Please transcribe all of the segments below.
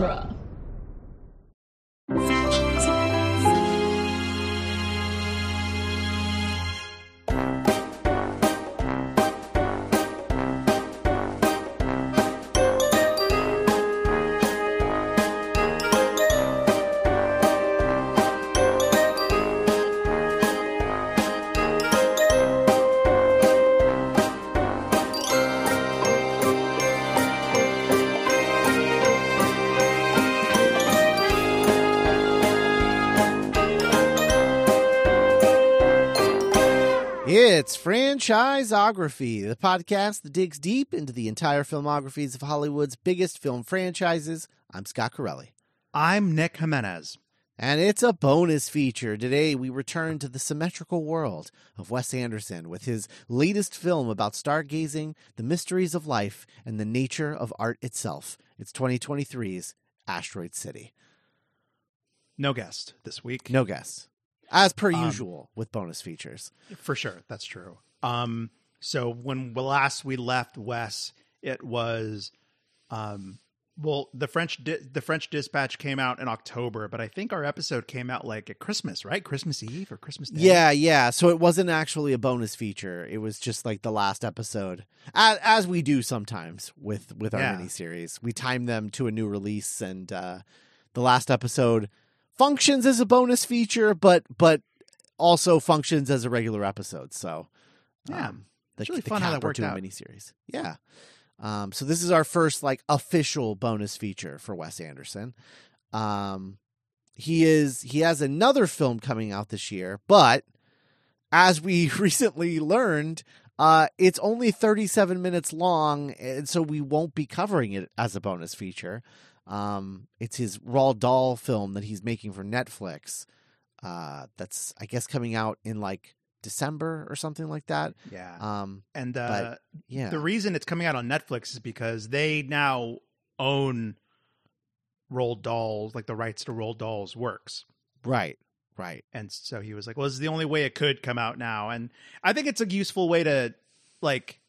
genre. Franchiseography, the podcast that digs deep into the entire filmographies of Hollywood's biggest film franchises. I'm Scott Corelli. I'm Nick Jimenez. And it's a bonus feature. Today, we return to the symmetrical world of Wes Anderson with his latest film about stargazing, the mysteries of life, and the nature of art itself. It's 2023's Asteroid City. No guest this week. No guest. As per Um, usual with bonus features. For sure. That's true. Um, so when last we left Wes, it was um well the French di- the French Dispatch came out in October, but I think our episode came out like at Christmas, right? Christmas Eve or Christmas Day. Yeah, yeah. So it wasn't actually a bonus feature. It was just like the last episode, as, as we do sometimes with with our Yeah. miniseries. We time them to a new release, and uh, the last episode functions as a bonus feature, but but also functions as a regular episode. So Yeah. um, the, It's really the fun how that worked out. miniseries. Yeah. Um, so this is our first like official bonus feature for Wes Anderson. Um, he is he has another film coming out this year, but as we recently learned, uh, it's only 37 minutes long, and so we won't be covering it as a bonus feature. Um, it's his Roald Dahl film that he's making for Netflix. Uh, that's I guess coming out in like December or something like that. Yeah. Um, and uh yeah, the reason it's coming out on Netflix is because they now own Roald Dahl's, like the rights to Roald Dahl's works. right, right. and so he was like well this is the only way it could come out now and i think it's a useful way to like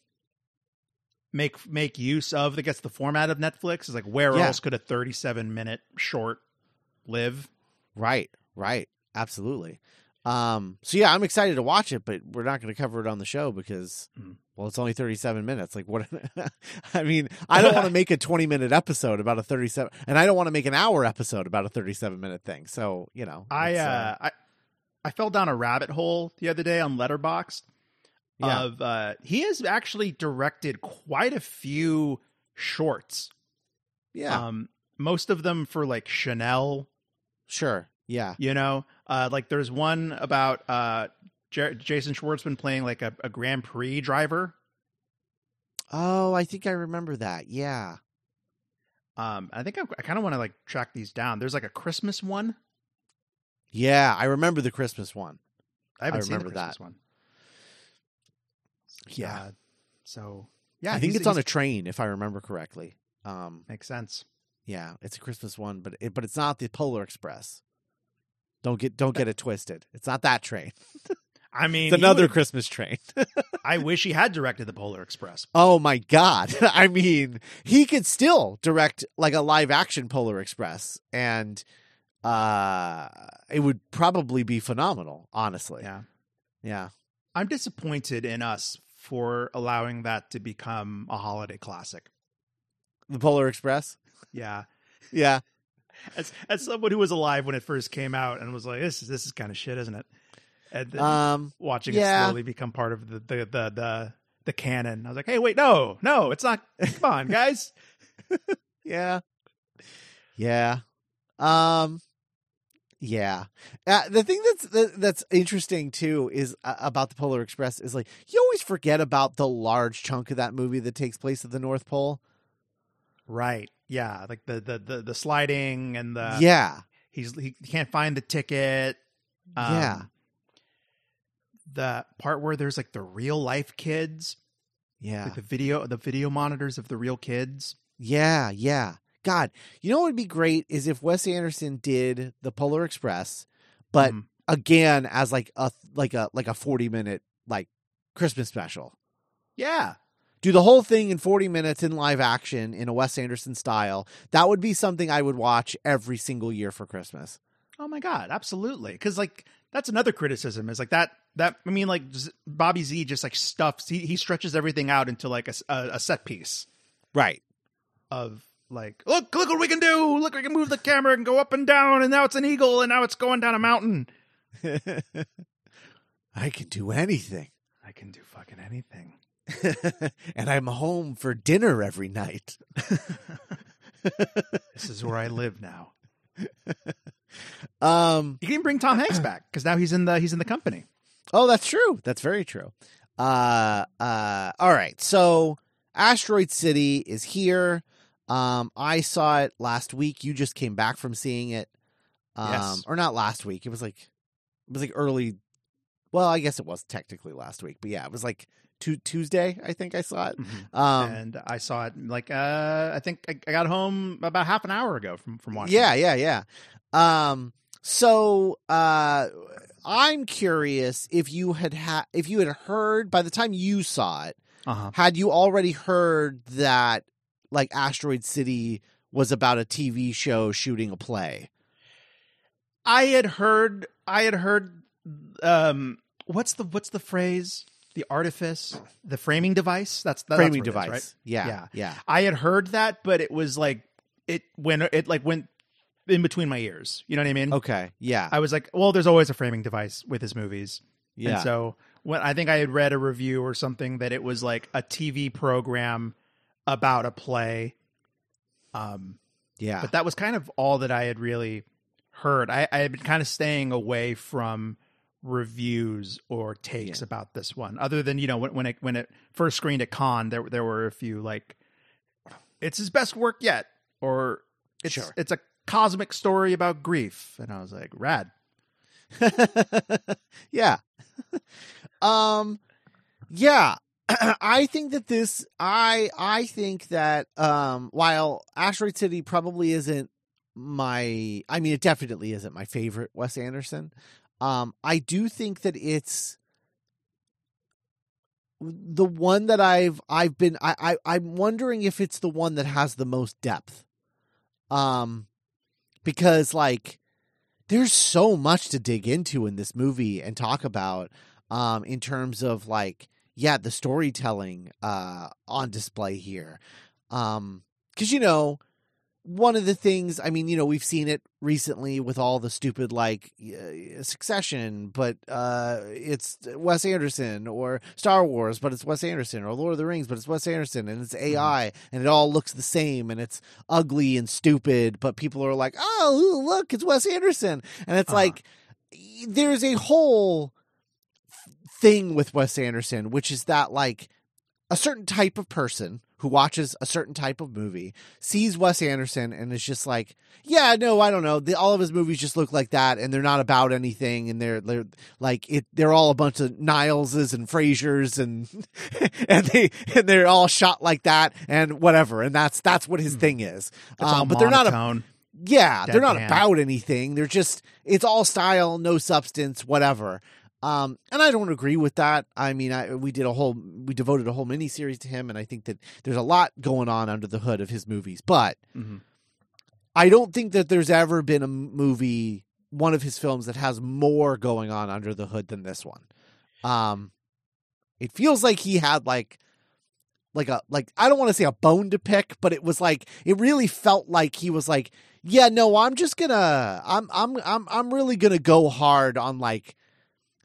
make make use of i guess the format of netflix is like where Yeah. else could a 37 minute short live Right, right. Absolutely. Um, so yeah, I'm excited to watch it, but we're not going to cover it on the show because, Mm. well, it's only 37 minutes. Like, what? I mean, I don't want to make a 20 minute episode about a 37, and I don't want to make an hour episode about a 37 minute thing. So, you know, i it's, uh, i i fell down a rabbit hole the other day on letterboxd Yeah. of uh he has actually directed quite a few shorts yeah, um most of them for like chanel sure. Yeah. you know uh like there's one about uh J- jason schwartzman playing like a, a grand prix driver Oh, I think I remember that. Yeah. um i think i, I kind of want to like track these down there's like a christmas one Yeah. I remember the Christmas one. i haven't I seen the remember christmas that. one Yeah. Uh, so yeah I think it's on a train, if I remember correctly. Um, makes sense Yeah, it's a Christmas one, but it, but it's not the Polar Express. Don't get don't get it twisted. It's not that train. i mean It's another Christmas train. i wish he had directed the polar express oh my god! I mean, he could still direct like a live action Polar Express, and uh, it would probably be phenomenal. Honestly, yeah yeah. i'm disappointed in us for allowing that to become a holiday classic The Polar Express. yeah Yeah, as as someone who was alive when it first came out and was like this is this is kind of shit isn't it and then um, watching yeah. it slowly become part of the the the the, the canon. I was like, hey, wait, no, no, it's not. Come on, guys. yeah, yeah. Um, yeah. Uh, the thing that's that, that's interesting too is uh, about the Polar Express is like you always forget about the large chunk of that movie that takes place at the North Pole. Right. Yeah. Like the the the, the sliding and the yeah, he's he can't find the ticket. Um, Yeah. The part where there's like the real life kids, yeah, like the video the video monitors of the real kids. yeah, yeah. God, you know what would be great is if Wes Anderson did the Polar Express, but Mhm. again as like a like a like a forty minute like Christmas special. yeah. Do the whole thing in 40 minutes in live action in a Wes Anderson style. That would be something I would watch every single year for Christmas. Oh my god, absolutely. Because like that's another criticism is like that that I mean like Bobby Z just like stuffs he he stretches everything out into like a a set piece Right. of like look look what we can do look we can move the camera and go up and down and now it's an eagle and now it's going down a mountain. I can do anything. I can do fucking anything. and I'm home for dinner every night. This is where I live now. Um You can bring Tom Hanks back because now he's in the he's in the company. Oh, that's true. That's very true. Uh uh all right. So Asteroid City is here. Um I saw it last week. You just came back from seeing it. Um Yes. or not last week. It was like it was like early well, I guess it was technically last week, but yeah, it was like tu- Tuesday, I think I saw it. Um and I saw it like uh I think I, I got home about half an hour ago from from watching. Yeah, it. yeah, yeah. Um so uh I'm curious if you had ha- if you had heard by the time you saw it Uh-huh. had you already heard that like Asteroid City was about a TV show shooting a play? I had heard I had heard um what's the what's the phrase? The artifice, the framing device. That's the Framing that's what it device. is, right? Yeah, Yeah. yeah. I had heard that, but it was like it when it like went in between my ears. You know what I mean? Okay. Yeah. I was like, well, there's always a framing device with his movies. yeah. And so when I think I had read a review or something that it was like a TV program about a play. Um, yeah. but that was kind of all that I had really heard. I, I had been kind of staying away from reviews or takes Yeah. about this one, other than you know when when it when it first screened at Cannes, there there were a few like it's his best work yet, or it's Sure. it's a cosmic story about grief, and I was like, rad. yeah. um yeah. I think that this I I think that um while Asteroid City probably isn't my I mean it definitely isn't my favorite Wes Anderson. Um I do think that it's the one that I've I've been I, I I'm wondering if it's the one that has the most depth. Um because like there's so much to dig into in this movie and talk about um in terms of like yeah the storytelling uh on display here um cuz you know one of the things i mean you know we've seen it recently with all the stupid like uh, succession but uh it's wes anderson or star wars but it's wes anderson or lord of the rings but it's wes anderson and it's ai and it all looks the same and it's ugly and stupid but people are like oh look it's wes anderson and it's Uh-huh. like there's a whole thing with Wes Anderson, which is that like a certain type of person who watches a certain type of movie sees Wes Anderson and is just like, yeah, no, I don't know. The, all of his movies just look like that, and they're not about anything, and they're they're like it. They're all a bunch of Nileses and Frasiers, and and they and they're all shot like that, and whatever. And that's that's what his thing is. Um, but they're not a yeah, they're not Deadpan. about anything. They're just it's all style, no substance, whatever. Um, and I don't agree with that. I mean, I, we did a whole we devoted a whole mini series to him, and I think that there's a lot going on under the hood of his movies. But Mhm. I don't think that there's ever been a movie, one of his films, that has more going on under the hood than this one. Um, it feels like he had like like a like I don't want to say a bone to pick, but it was like it really felt like he was like, yeah, no, I'm just gonna I'm I'm I'm I'm really gonna go hard on like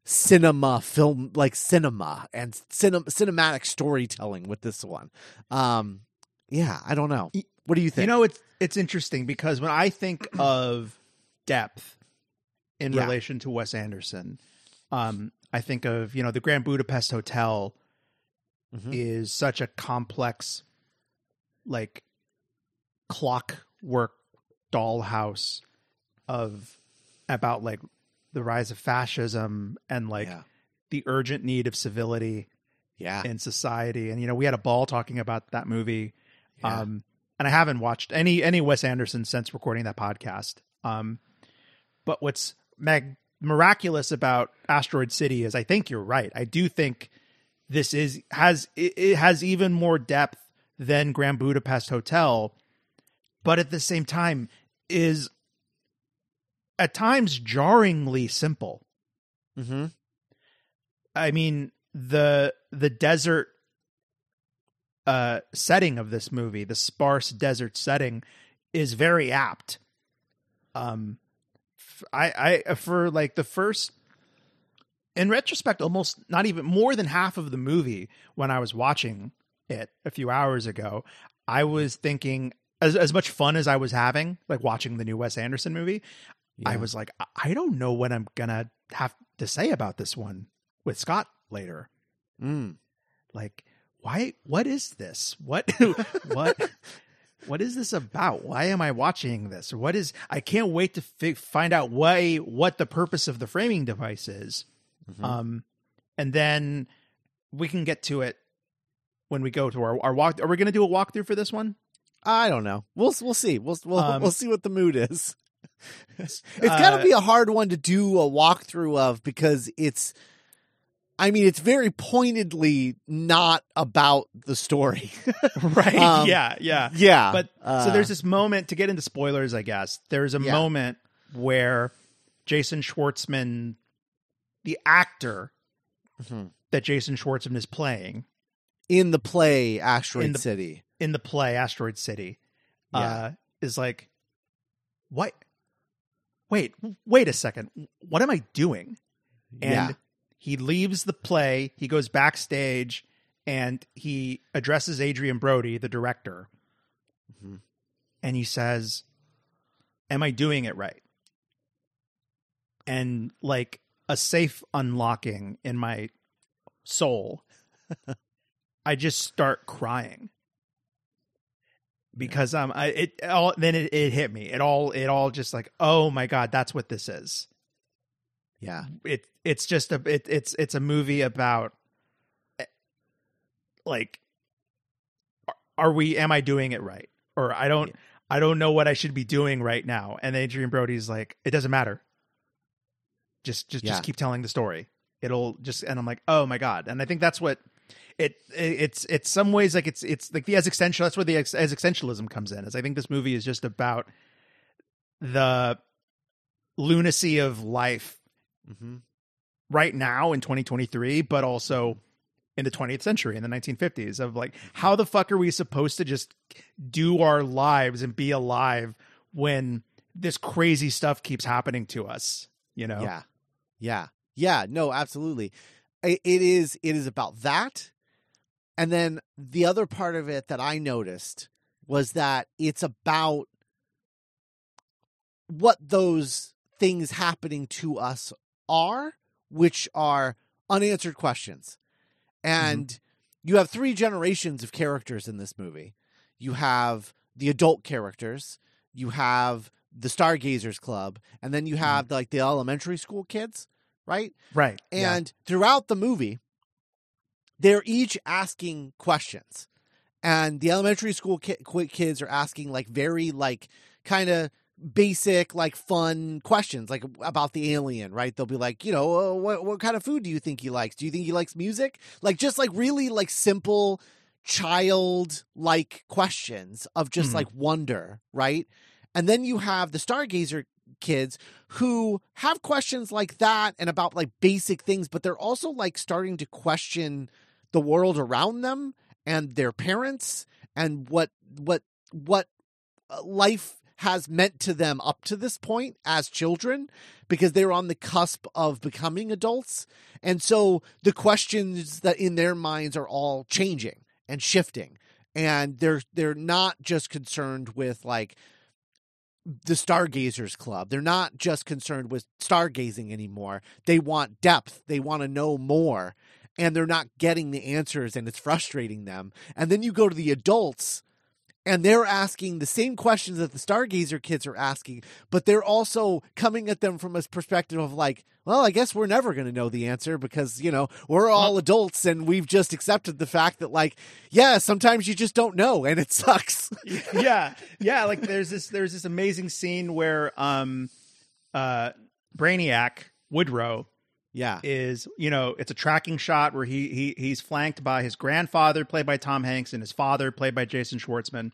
cinema film like cinema and cinem- cinematic storytelling with this one. Um yeah, I don't know. What do you think? You know, it's it's interesting because when I think of depth in Yeah. relation to Wes Anderson, um, I think of you know the Grand Budapest Hotel Mhm. is such a complex, like clockwork dollhouse of about like the rise of fascism and like yeah. the urgent need of civility Yeah. in society. And you know, we had a ball talking about that movie. Yeah. Um, and I haven't watched any any Wes Anderson since recording that podcast. Um, but what's mag- miraculous about Asteroid City is I think you're right. I do think this is has it, it has even more depth than Grand Budapest Hotel, but at the same time is at times jarringly simple. Mm-hmm. I mean the the desert uh setting of this movie, the sparse desert setting is very apt. Um I I for like the first in retrospect almost not even more than half of the movie when I was watching it a few hours ago, I was thinking as as much fun as I was having like watching the new Wes Anderson movie, I was like I- don't know what I'm to have to say about this one with Scott later Mm. like why what is this what what what is this about why am i watching this what is i can't wait to fi- find out why what the purpose of the framing device is Mhm. um and then we can get to it when we go to our, our walk are we going to do a walkthrough for this one I don't know. We'll we'll see. We'll we'll Um, we'll see what the mood is. It's got to be a hard one to do a walkthrough of because it's. I mean, it's very pointedly not about the story. right Um, yeah yeah yeah, but uh, so there's this moment to get into spoilers i guess there's a Yeah. moment where jason schwartzman the actor Mhm. that jason schwartzman is playing in the play Asteroid in the- City. in the play asteroid city Yeah. uh is like what wait wait a second. What am i doing? And yeah, he leaves the play. He goes backstage and he addresses adrien brody the director. Mhm. and he says am i doing it right? And like a safe unlocking in my soul. I just start crying because um i it all then it, it hit me. It all it all just like oh my god that's what this is. Yeah, it it's just a it, it's it's a movie about eh, like are- are we am i doing it right? Or i don't Yeah. i don't know what i should be doing right now. And adrien brody's like it doesn't matter. Just just Yeah. just keep telling the story. It'll just and i'm like oh my god. And i think that's what it, it it's it's some ways like it's it's like the existential that's where the ex, existentialism comes in is i think this movie is just about the lunacy of life hmm right now in 2023 but also in the 20th century in the 1950s of like how the fuck are we supposed to just do our lives and be alive when this crazy stuff keeps happening to us you know yeah, yeah, yeah. No, absolutely. It is. It is about that, and then the other part of it that I noticed was that it's about what those things happening to us are, which are unanswered questions. Mm-hmm. And you have three generations of characters in this movie. You have the adult characters, you have the Stargazers Club, and then you mm-hmm. have like the elementary school kids, right? right yeah. And throughout the movie, they're each asking questions. And the elementary school ki- kids are asking like very like kind of basic like fun questions like about the alien, right? They'll be like, you know, uh, what what kind of food do you think he likes? Do you think he likes music? Like just like really like simple child like questions of just Mhm. like wonder, right? And then you have the Stargazer kids who have questions like that and about like basic things, but they're also like starting to question the world around them and their parents and what what what uh, life has meant to them up to this point as children because they're on the cusp of becoming adults and so the questions that in their minds are all changing and shifting and they're they're not just concerned with like the Stargazers Club. They're not just concerned with stargazing anymore. They want depth. They want to know more. And they're not getting the answers and it's frustrating them. And then you go to the adults and they're asking the same questions that the Stargazer kids are asking, but they're also coming at them from a perspective of like, well, I guess we're never going to know the answer because, you know, we're all adults and we've just accepted the fact that like, yeah, sometimes you just don't know and it sucks. yeah yeah like there's this there's this amazing scene where um uh brainiac woodrow Yeah. is you know it's a tracking shot where he he he's flanked by his grandfather played by Tom Hanks and his father played by Jason Schwartzman.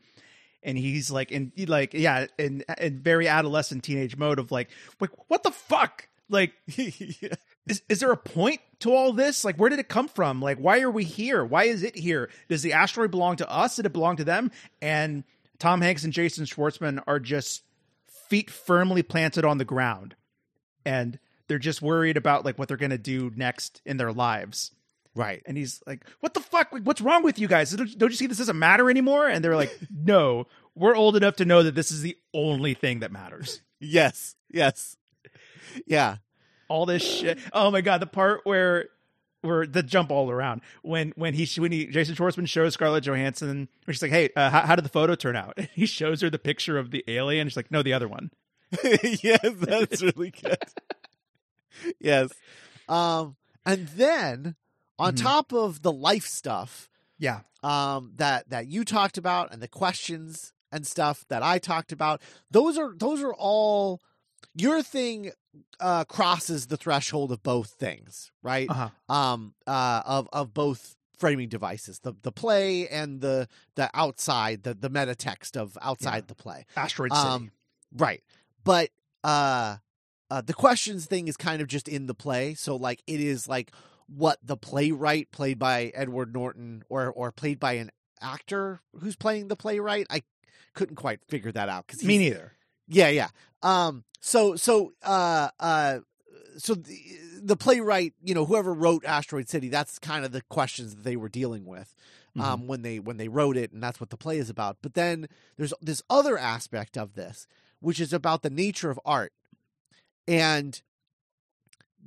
And he's like in like yeah in in very adolescent teenage mode of like like what the fuck? Like is, is there a point to all this? Like where did it come from? Like why are we here? Why is it here? Does the asteroid belong to us? Did it belong to them? And Tom Hanks and Jason Schwartzman are just feet firmly planted on the ground. And they're just worried about like what they're going to do next in their lives. Right. and he's like what the fuck? Like, what's wrong with you guys? Don't, don't you see this doesn't matter anymore? And they're like no. We're old enough to know that this is the only thing that matters. Yes. Yes. Yeah. all this shit. Oh my god the part where where the jump all around. When when he when he Jason Schwartzman shows Scarlett Johansson where she's like hey uh, how, how did the photo turn out? And he shows her the picture of the alien. She's like no the other one. Yes, that's really good. yes. Um and then on Mhm. top of the life stuff yeah um that that you talked about and the questions and stuff that I talked about, those are those are all your thing uh crosses the threshold of both things, right? uh-huh um uh of of both framing devices the the play and the the outside the the meta text of outside Yeah. the play asteroid city um right but uh uh the questions thing is kind of just in the play so like it is like what the playwright played by Edward Norton or or played by an actor who's playing the playwright I couldn't quite figure that out cuz me neither yeah, yeah. Um so so uh uh so the, the playwright, you know, whoever wrote Asteroid City, that's kind of the questions that they were dealing with um when they when they wrote it and that's what the play is about. But then there's this other aspect of this which is about the nature of art. And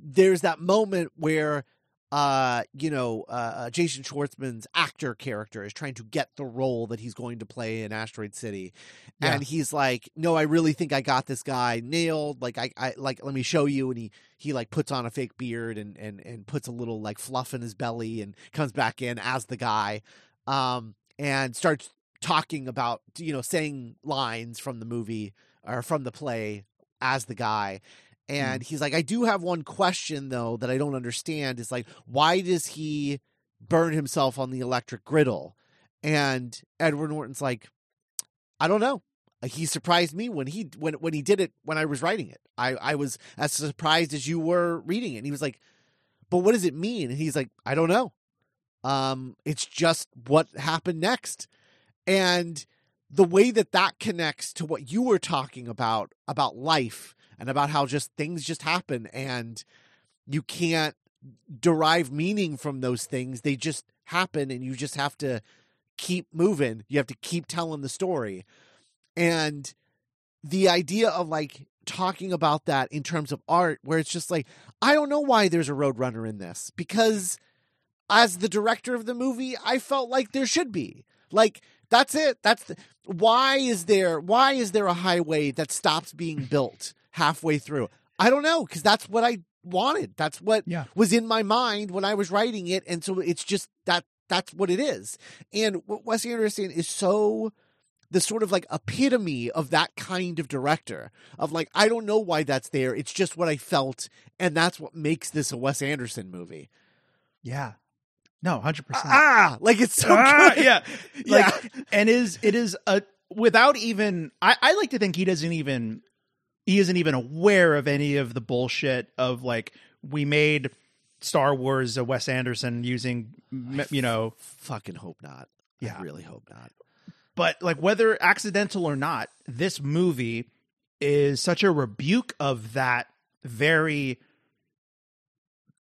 there's that moment where uh you know uh Jason Schwartzman's actor character is trying to get the role that he's going to play in Asteroid City and he's like no I really think I got this guy nailed like I, I like let me show you and he he like puts on a fake beard and and and puts a little like fluff in his belly and comes back in as the guy um and starts talking about you know saying lines from the movie or from the play as the guy and he's like i do have one question though that i don't understand is like why does he burn himself on the electric griddle? And edward norton's like i don't know. He surprised me when he when when he did it when i was writing it. I i was as surprised as you were reading it. And he was like but what does it mean? And he's like i don't know. Um it's just what happened next. And the way that that connects to what you were talking about about life and about how just things just happen and you can't derive meaning from those things they just happen and you just have to keep moving you have to keep telling the story. And the idea of like talking about that in terms of art where it's just like i don't know why there's a roadrunner in this because as the director of the movie i felt like there should be. Like that's it that's the, why is there why is there a highway that stops being built halfway through. I don't know because that's what i wanted. That's what Yeah. was in my mind when i was writing it and so it's just that that's what it is. And what wes anderson is so the sort of like epitome of that kind of director of like i don't know why that's there it's just what i felt and that's what makes this a wes anderson movie. Yeah. No 100% ah like it's so Ah, good. yeah. Yeah. like and is it is a without even I, I like to think he doesn't even he isn't even aware of any of the bullshit of like we made Star Wars a Wes Anderson using you know. Fucking hope not. Yeah. i really hope not. But like whether accidental or not this movie is such a rebuke of that very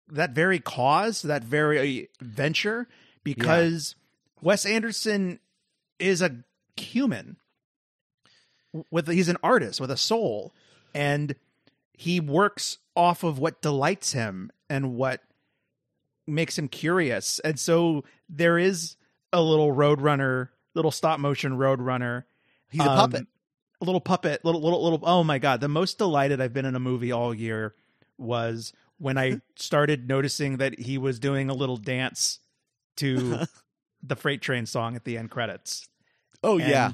that very cause that very venture because Wes Anderson is a human. With he's an artist with a soul and he works off of what delights him and what makes him curious. And so there is a little roadrunner little stop motion roadrunner. He's a um, puppet. a little puppet little little little oh my god the most delighted i've been in a movie all year was when i started noticing that he was doing a little dance to the freight train song at the end credits. Oh and- yeah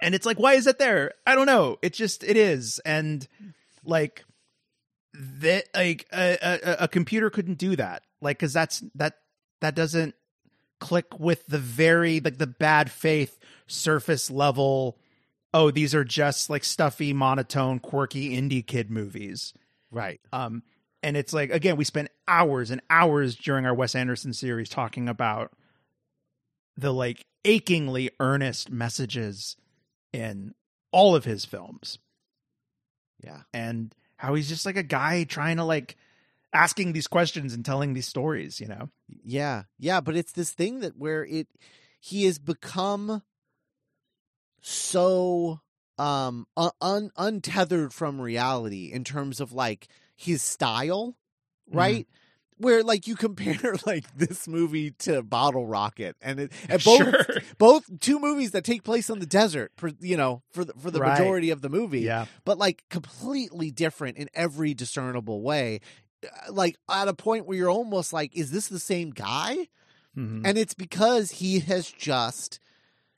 and it's like why is it there? I don't know. It just it is. And like that like a, a, a computer couldn't do that. Like because that's that that doesn't click with the very like the bad faith surface level oh these are just like stuffy monotone quirky indie kid movies. Right. um and it's like again we spent hours and hours during our wes anderson series talking about the like achingly earnest messages in all of his films Yeah. and how he's just like a guy trying to like asking these questions and telling these stories, you know? Yeah. Yeah, but it's this thing that where it he has become so um un, untethered from reality in terms of like his style, right? Where like you compare like this movie to Bottle Rocket, and it and both Sure. both two movies that take place on the desert, for, you know, for the, for the Right. majority of the movie, Yeah. but like completely different in every discernible way. Uh, Like at a point where you're almost like, is this the same guy? Mhm. And it's because he has just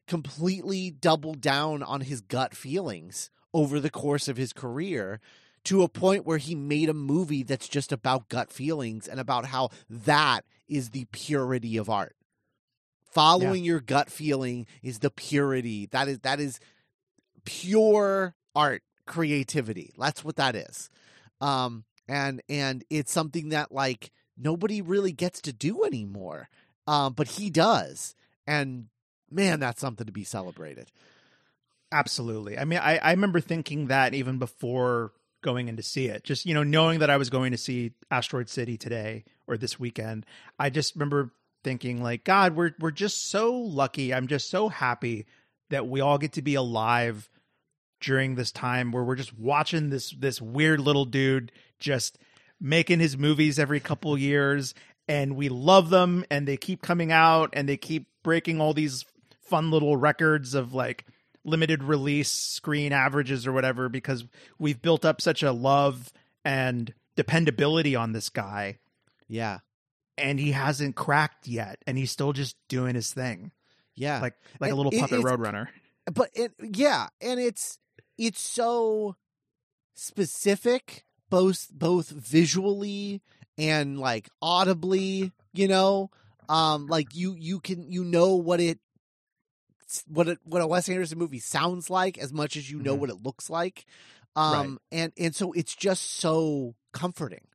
completely doubled down on his gut feelings over the course of his career to a point where he made a movie that's just about gut feelings and about how that is the purity of art. Following your gut feeling is the purity. That is that is pure art creativity. That's what that is. Um and and it's something that like nobody really gets to do anymore. Um but he does. And man, that's something to be celebrated. Absolutely. I mean, I, I remember thinking that even before going in to see it, just, you know, knowing that I was going to see Asteroid City today or this weekend, I just remember thinking like, God, we're, we're just so lucky. I'm just so happy that we all get to be alive during this time where we're just watching this, this weird little dude just making his movies every couple years and we love them and they keep coming out and they keep breaking all these fun little records of like limited release screen averages or whatever because we've built up such a love and dependability on this guy Yeah. and he hasn't cracked yet and he's still just doing his thing Yeah. like like a little it- puppet roadrunner but it yeah and it's it's so specific both both visually and like audibly you know um like you you can you know what it what it what a Wes Anderson movie sounds like as much as you know Mhm. what it looks like um and and so it's just so comforting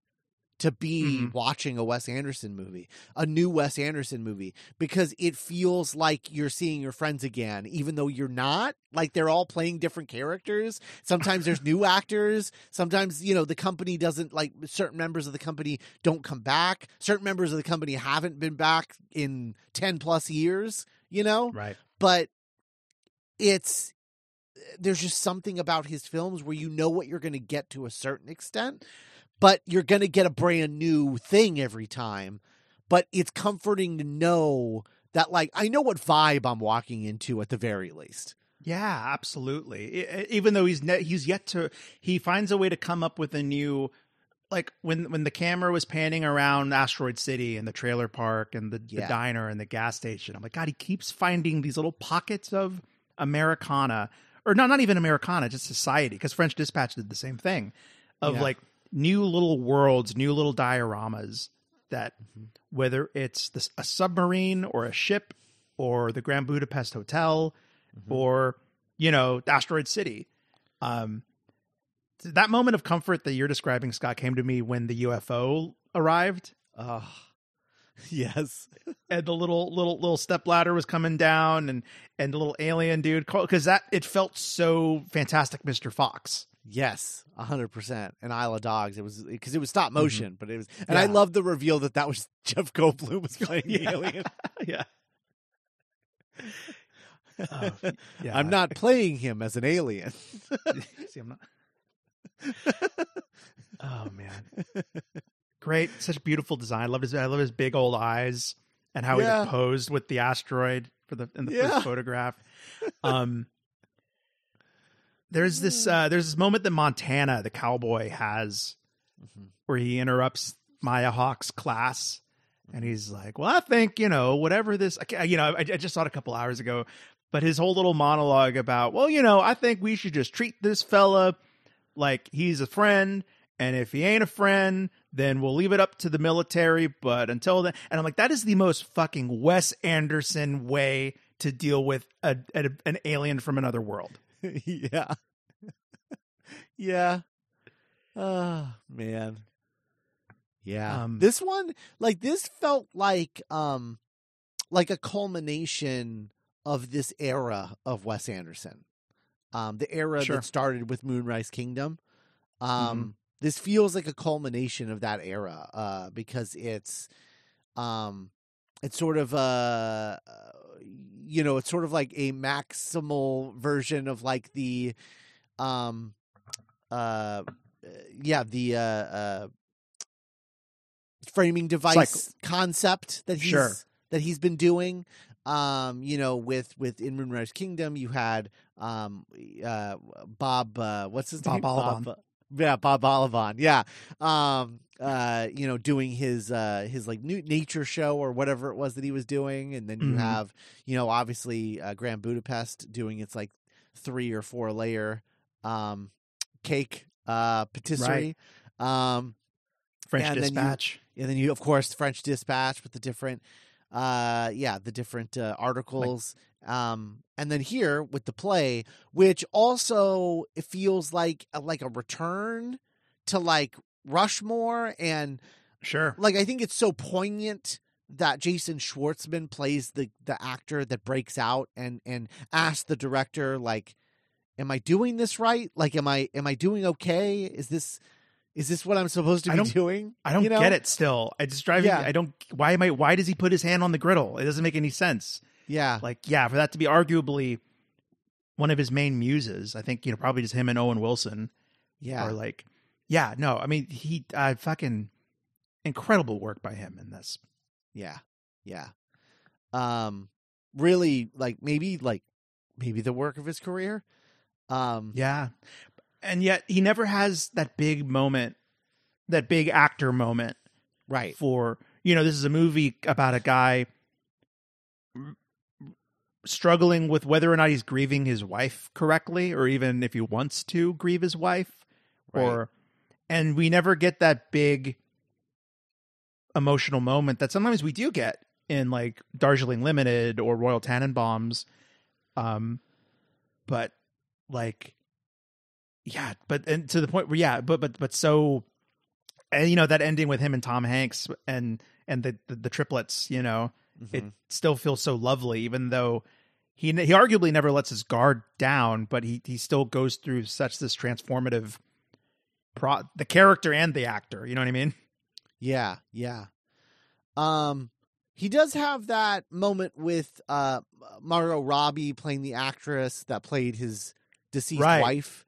to be Mhm. watching a Wes Anderson movie, a new Wes Anderson movie, because it feels like you're seeing your friends again, even though you're not. Like they're all playing different characters. Sometimes there's new actors. Sometimes, you know, the company doesn't like certain members of the company don't come back. Certain members of the company haven't been back in 10 plus years, you know? right but it's there's just something about his films where you know what you're going to get to a certain extent but you're going to get a brand new thing every time but it's comforting to know that like i know what vibe i'm walking into at the very least Yeah, absolutely. Even though he's ne- he's yet to he finds a way to come up with a new like when when the camera was panning around Asteroid City and the trailer park and the, Yeah. the diner and the gas station. I'm like, God, he keeps finding these little pockets of Americana, or not not even Americana, just society. Because French Dispatch did the same thing, of Yeah. like new little worlds, new little dioramas that Mhm. whether it's this, a submarine or a ship or the Grand Budapest Hotel Mhm. or you know asteroid city um that moment of comfort that you're describing scott came to me when the ufo arrived oh yes and the little little little step ladder was coming down and and the little alien dude because that it felt so fantastic mr fox yes 100% and isle of dogs it was because it was stop motion but it was and i Yeah. love the reveal that that was jeff goldblum was playing the Yeah. alien yeah Oh, yeah i'm not playing him as an alien See, I'm not. oh man, great! Such beautiful design. I love his. I love his big old eyes and how Yeah. he posed with the asteroid for the in the Yeah. first photograph. Um, there's this. Uh, there's this moment that Montana, the cowboy, has Mhm. where he interrupts Maya Hawke's class. And he's like, "Well, I think you know whatever this, I you know, I, I just saw it a couple hours ago, but his whole little monologue about, well, you know, I think we should just treat this fella like he's a friend And if he ain't a friend, then we'll leave it up to the military. But until then, and I'm like, that is the most fucking Wes Anderson way to deal with a, a an alien from another world. yeah. yeah. Oh, man. Yeah. Um, this one like this felt like um like a culmination of this era of Wes Anderson. Um the era Sure. that started with Moonrise Kingdom. Um Mhm. this feels like a culmination of that era uh because it's um it's sort of uh you know it's sort of like a maximal version of like the um uh yeah the uh uh framing device concept that he's Sure. that he's been doing um you know with with in moonrise kingdom you had um uh bob uh what's his Bob name Balaban. bob, uh, yeah bob Balaban. yeah um uh you know doing his uh his like new nature show or whatever it was that he was doing and then you Mhm. have you know obviously uh, grand budapest doing its like three or four layer um cake uh patisserie um French And then you- Dispatch. and then you of course french dispatch with the different uh yeah the different uh, articles um and then here with the play which also it feels like a, like a return to like rushmore and Sure. like i think it's so poignant that jason schwartzman plays the the actor that breaks out and and asks the director like am i doing this right like am i am i doing okay is this is this what i'm supposed to be don't- doing I don't you know? get it still. I just drive Yeah. I don't why am I why does he put his hand on the griddle? It doesn't make any sense. yeah Like, yeah, for that to be arguably one of his main muses, I think, you know, probably just him and Owen Wilson yeah are like yeah, no, I mean he uh fucking incredible work by him in this. Yeah. Yeah. Um really like maybe like maybe the work of his career. Um Yeah. And yet he never has that big moment, that big actor moment right. for you know this is a movie about a guy struggling with whether or not he's grieving his wife correctly or even if he wants to grieve his wife or and we never get that big emotional moment that sometimes we do get in like Darjeeling Limited or Royal Tenenbaums um but like yeah but and to the point where yeah but but but so and you know that ending with him and Tom Hanks and and the the, the triplets you know it Mhm. still feels so lovely even though he he arguably never lets his guard down but he he still goes through such this transformative pro the character and the actor you know what i mean Yeah, yeah. Um he does have that moment with uh Margot Robbie playing the actress that played his deceased Right. wife.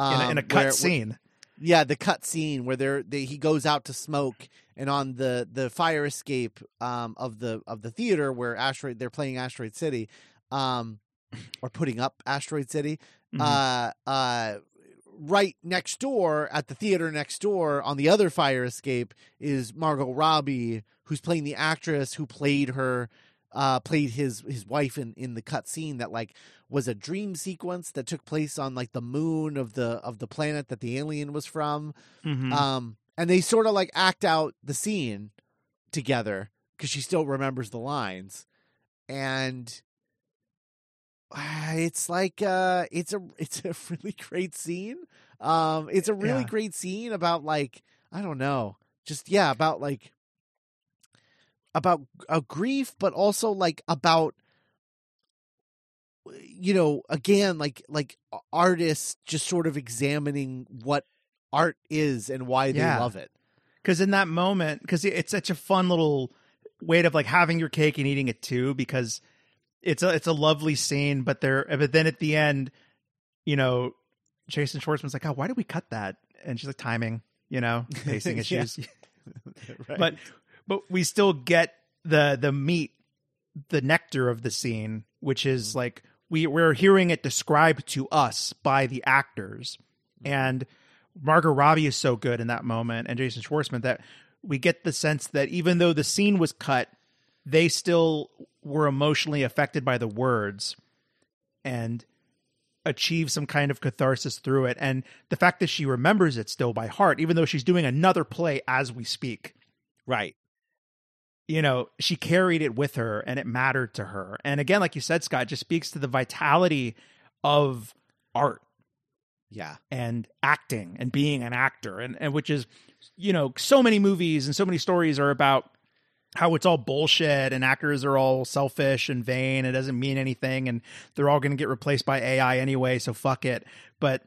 In a, in a um, cut where- scene Yeah, the cut scene where they're they, he goes out to smoke and on the the fire escape um of the of the theater where asteroid they're playing Asteroid City um or putting up Asteroid City Mhm. uh uh right next door at the theater next door on the other fire escape is Margot Robbie who's playing the actress who played her uh played his his wife in in the cut scene that like was a dream sequence that took place on like the moon of the of the planet that the alien was from Mhm. um and they sort of like act out the scene together because she still remembers the lines and it's like uh it's a it's a really great scene um it's a really Yeah. great scene about like i don't know just yeah about like about a uh, grief but also like about you know again like like artists just sort of examining what art is and why they Yeah. love it because in that moment because it's such a fun little way of like having your cake and eating it too because it's a it's a lovely scene but there uh, but then at the end you know jason schwartzman's like oh why did we cut that and she's like timing you know pacing issues Right. but but we still get the the meat the nectar of the scene which is mm-hmm. like we we're hearing it described to us by the actors. Mm-hmm. And Margot Robbie is so good in that moment and Jason Schwartzman that we get the sense that even though the scene was cut they still were emotionally affected by the words and achieve some kind of catharsis through it. And the fact that she remembers it still by heart even though she's doing another play as we speak. Right. You know she carried it with her and it mattered to her. And again like you said scott just speaks to the vitality of art. Yeah. and acting and being an actor. And, and which is you know so many movies and so many stories are about how it's all bullshit and actors are all selfish and vain. It doesn't mean anything and they're all going to get replaced by ai anyway so fuck it. But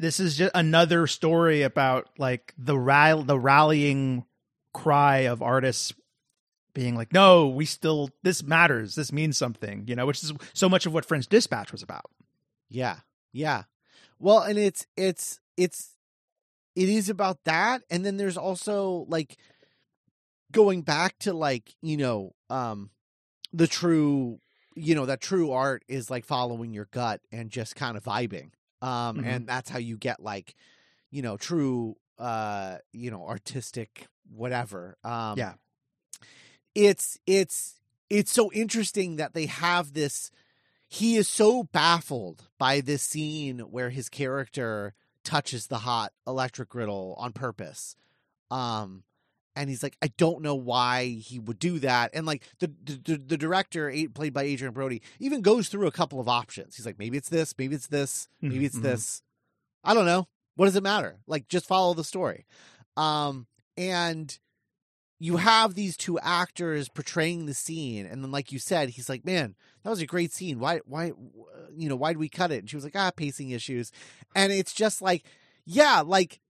this is just another story about like the ral- the rallying cry of artists being like no we still this matters this means something you know which is so much of what french dispatch was about Yeah. Yeah. Well, and it's it's it's it is about that and then there's also like going back to like, you know, um the true you know, that true art is like following your gut and just kind of vibing. Um Mhm. and that's how you get like you know, true uh, you know, artistic whatever. Um Yeah. It's it's it's so interesting that they have this he is so baffled by this scene where his character touches the hot electric griddle on purpose um and he's like i don't know why he would do that and like the the, the director played by adrien brody even goes through a couple of options. He's like maybe it's this maybe it's this maybe it's Mhm. this. I don't know. What does it matter? Like just follow the story. Um and you have these two actors portraying the scene and then like you said he's like man that was a great scene. Why why you know why did we cut it? And she was like ah pacing issues. And it's just like yeah like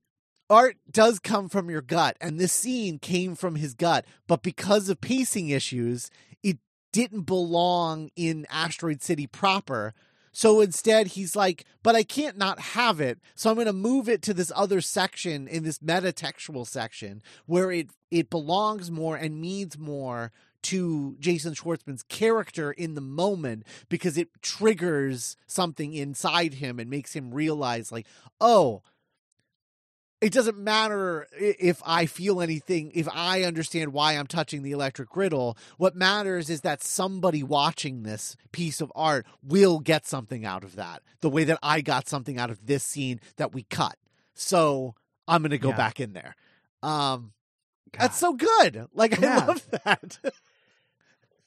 art does come from your gut and this scene came from his gut but because of pacing issues it didn't belong in asteroid city proper so instead he's like but i can't not have it. So i'm going to move it to this other section in this metatextual section where it it belongs more and means more to Jason Schwartzman's character in the moment because it triggers something inside him and makes him realize like oh it doesn't matter if I feel anything, if I understand why I'm touching the electric griddle. What matters is that somebody watching this piece of art will get something out of that, the way that I got something out of this scene that we cut. So I'm going to go Yeah. back in there. Um, God. that's so good. Like, I love that.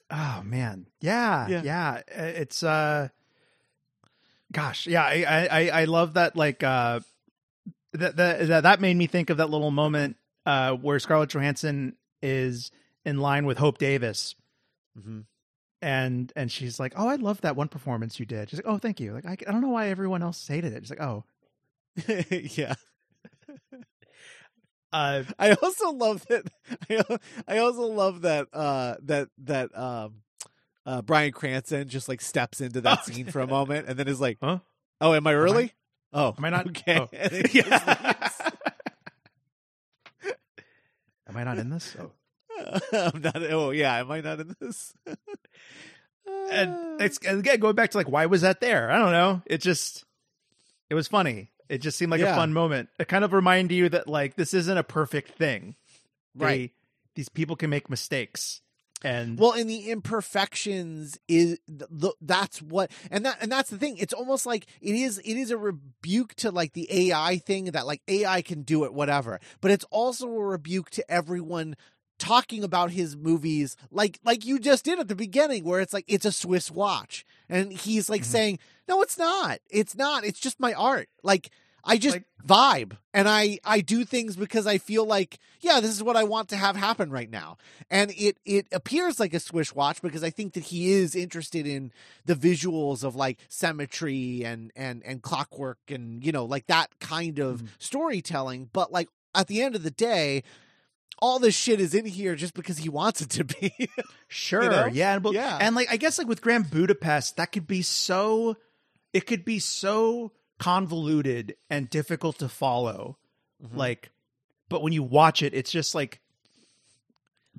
Oh man, yeah, Yeah. yeah. It's uh, gosh, yeah. I I I- I love that. Like uh, that that that made me think of that little moment uh where Scarlett Johansson is in line with Hope Davis, mm-hmm. and and she's like, "Oh, I love that one performance you did." She's like, "Oh, thank you." Like I, I don't know why everyone else hated it. She's like, "Oh, yeah. uh, I also love that. I, I also love that. Uh, that that um, uh, Bryan Cranston just like steps into that Oh. scene for a moment and then is like, Huh? "Oh, am I early? Oh, am I not? okay?" Oh. And then he just yeah. am I not in this? Oh. I'm not. Oh, yeah. Am I not in this? and it's again going back to like why was that there? I don't know. It just it was funny. It just seemed like Yeah. a fun moment. It kind of reminded you that like this isn't a perfect thing. They- Right. these people can make mistakes. And Well, and the imperfections is the, that's what and that and that's the thing. It's almost like it is it is a rebuke to like the AI thing that like AI can do it whatever. But it's also a rebuke to everyone talking about his movies like like you just did at the beginning where it's like it's a Swiss watch and he's like Mhm. saying, "No, it's not. It's not. It's just my art." Like I just Like- vibe and I I do things because I feel like yeah, this is what I want to have happen right now. And it it appears like a Swish watch because I think that he is interested in the visuals of like symmetry and and and clockwork and you know like that kind of Mhm. storytelling, but like at the end of the day all this shit is in here just because he wants it to be. sure, you know? yeah, and, Yeah. and like I guess like with Grand Budapest, that could be so it could be so convoluted and difficult to follow. Mm-hmm. Like but when you watch it, it's just like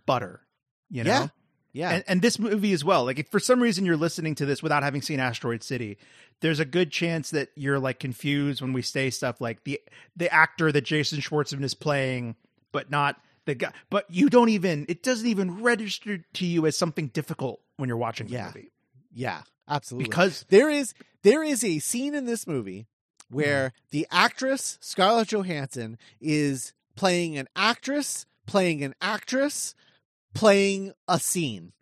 butter. You know? Yeah. yeah. and, and this movie as well. Like, if for some reason you're listening to this without having seen Asteroid City, there's a good chance that you're like confused when we say stuff like the the actor that Jason Schwartzman is playing, but not the guy. But you don't even it doesn't even register to you as something difficult when you're watching the Yeah. movie yeah, absolutely. because there is there is a scene in this movie where the actress Scarlett Johansson is playing an actress, playing an actress, playing a scene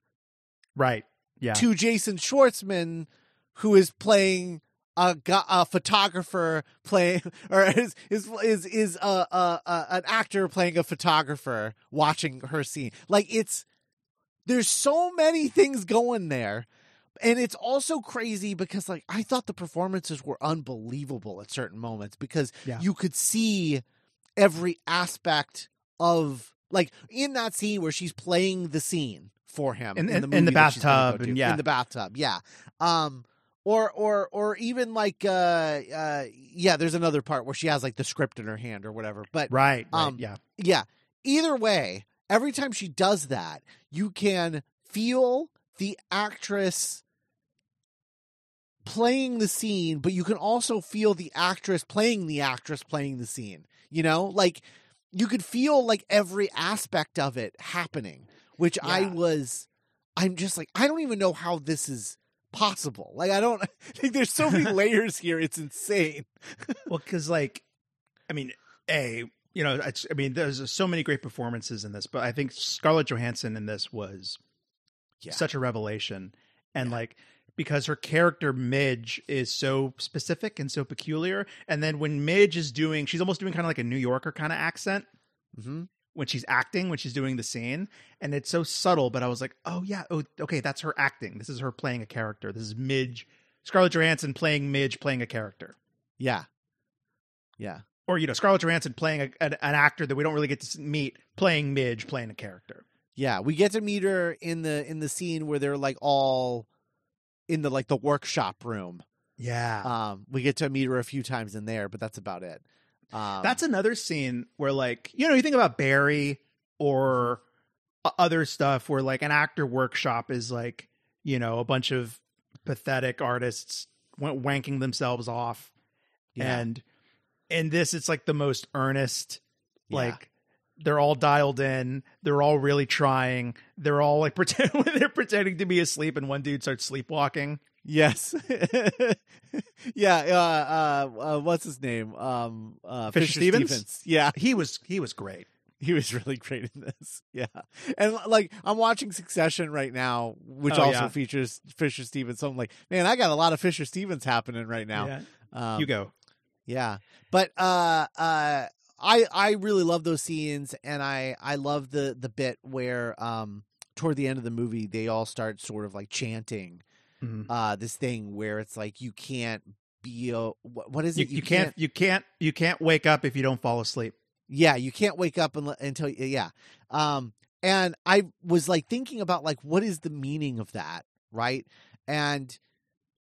Right. Yeah. to Jason Schwartzman, who is playing a, a photographer playing, or is is is is a, a, a an actor playing a photographer watching her scene. Like it's there's so many things going there. And it's also crazy because like I thought the performances were unbelievable at certain moments because Yeah. you could see every aspect of like in that scene where she's playing the scene for him In- in, in- the, in the movie that she's gonna bathtub go and yeah. in the bathtub yeah um or or or even like uh uh yeah there's another part where she has like the script in her hand or whatever but right. right. um, yeah. yeah either way every time she does that you can feel the actress playing the scene but you can also feel the actress playing the actress playing the scene you know? Like you could feel like every aspect of it happening which i was i'm just like i don't even know how this is possible. Like i don't think there's so many layers here it's insane. Well, because like, I mean, a you know, it's, I mean, there's so many great performances in this, but I think Scarlett Johansson in this was Yeah. such a revelation, and like because her character Midge is so specific and so peculiar, and then when Midge is doing, she's almost doing kind of like a New Yorker kind of accent hmm when she's acting when she's doing the scene. And it's so subtle but i was like oh yeah oh okay that's her acting. This is her playing a character. This is midge scarlett johansson playing midge playing a character. Yeah. Yeah. Or you know scarlett johansson playing a, an, an actor that we don't really get to meet playing midge playing a character. Yeah, we get to meet her in the in the scene where they're like all in the like the workshop room. yeah Um, we get to meet her a few times in there, but that's about it. Um, that's another scene where like you know you think about barry or other stuff where like an actor workshop is like you know a bunch of pathetic artists w- wanking themselves off yeah, and in this it's like the most earnest yeah. like they're all dialed in they're all really trying they're all like pretend they're pretending to be asleep and one dude starts sleepwalking yes, yeah. Uh, uh, uh, what's his name? Um, uh, Fisher Fisher, Stevens? Stevens. Yeah, he was he was great he was really great in this. Yeah, and like I'm watching Succession right now, which Oh, also yeah. features Fisher Stevens. So I'm like, man, I got a lot of Fisher Stevens happening right now. Yeah. Um, you go Yeah. But uh uh I I really love those scenes and I I love the the bit where um toward the end of the movie they all start sort of like chanting Mhm. uh this thing where it's like you can't be a what, what is you, it? you can't you can't you can't wake up if you don't fall asleep. Yeah you can't wake up until yeah. Um and i was like thinking about like what is the meaning of that right? And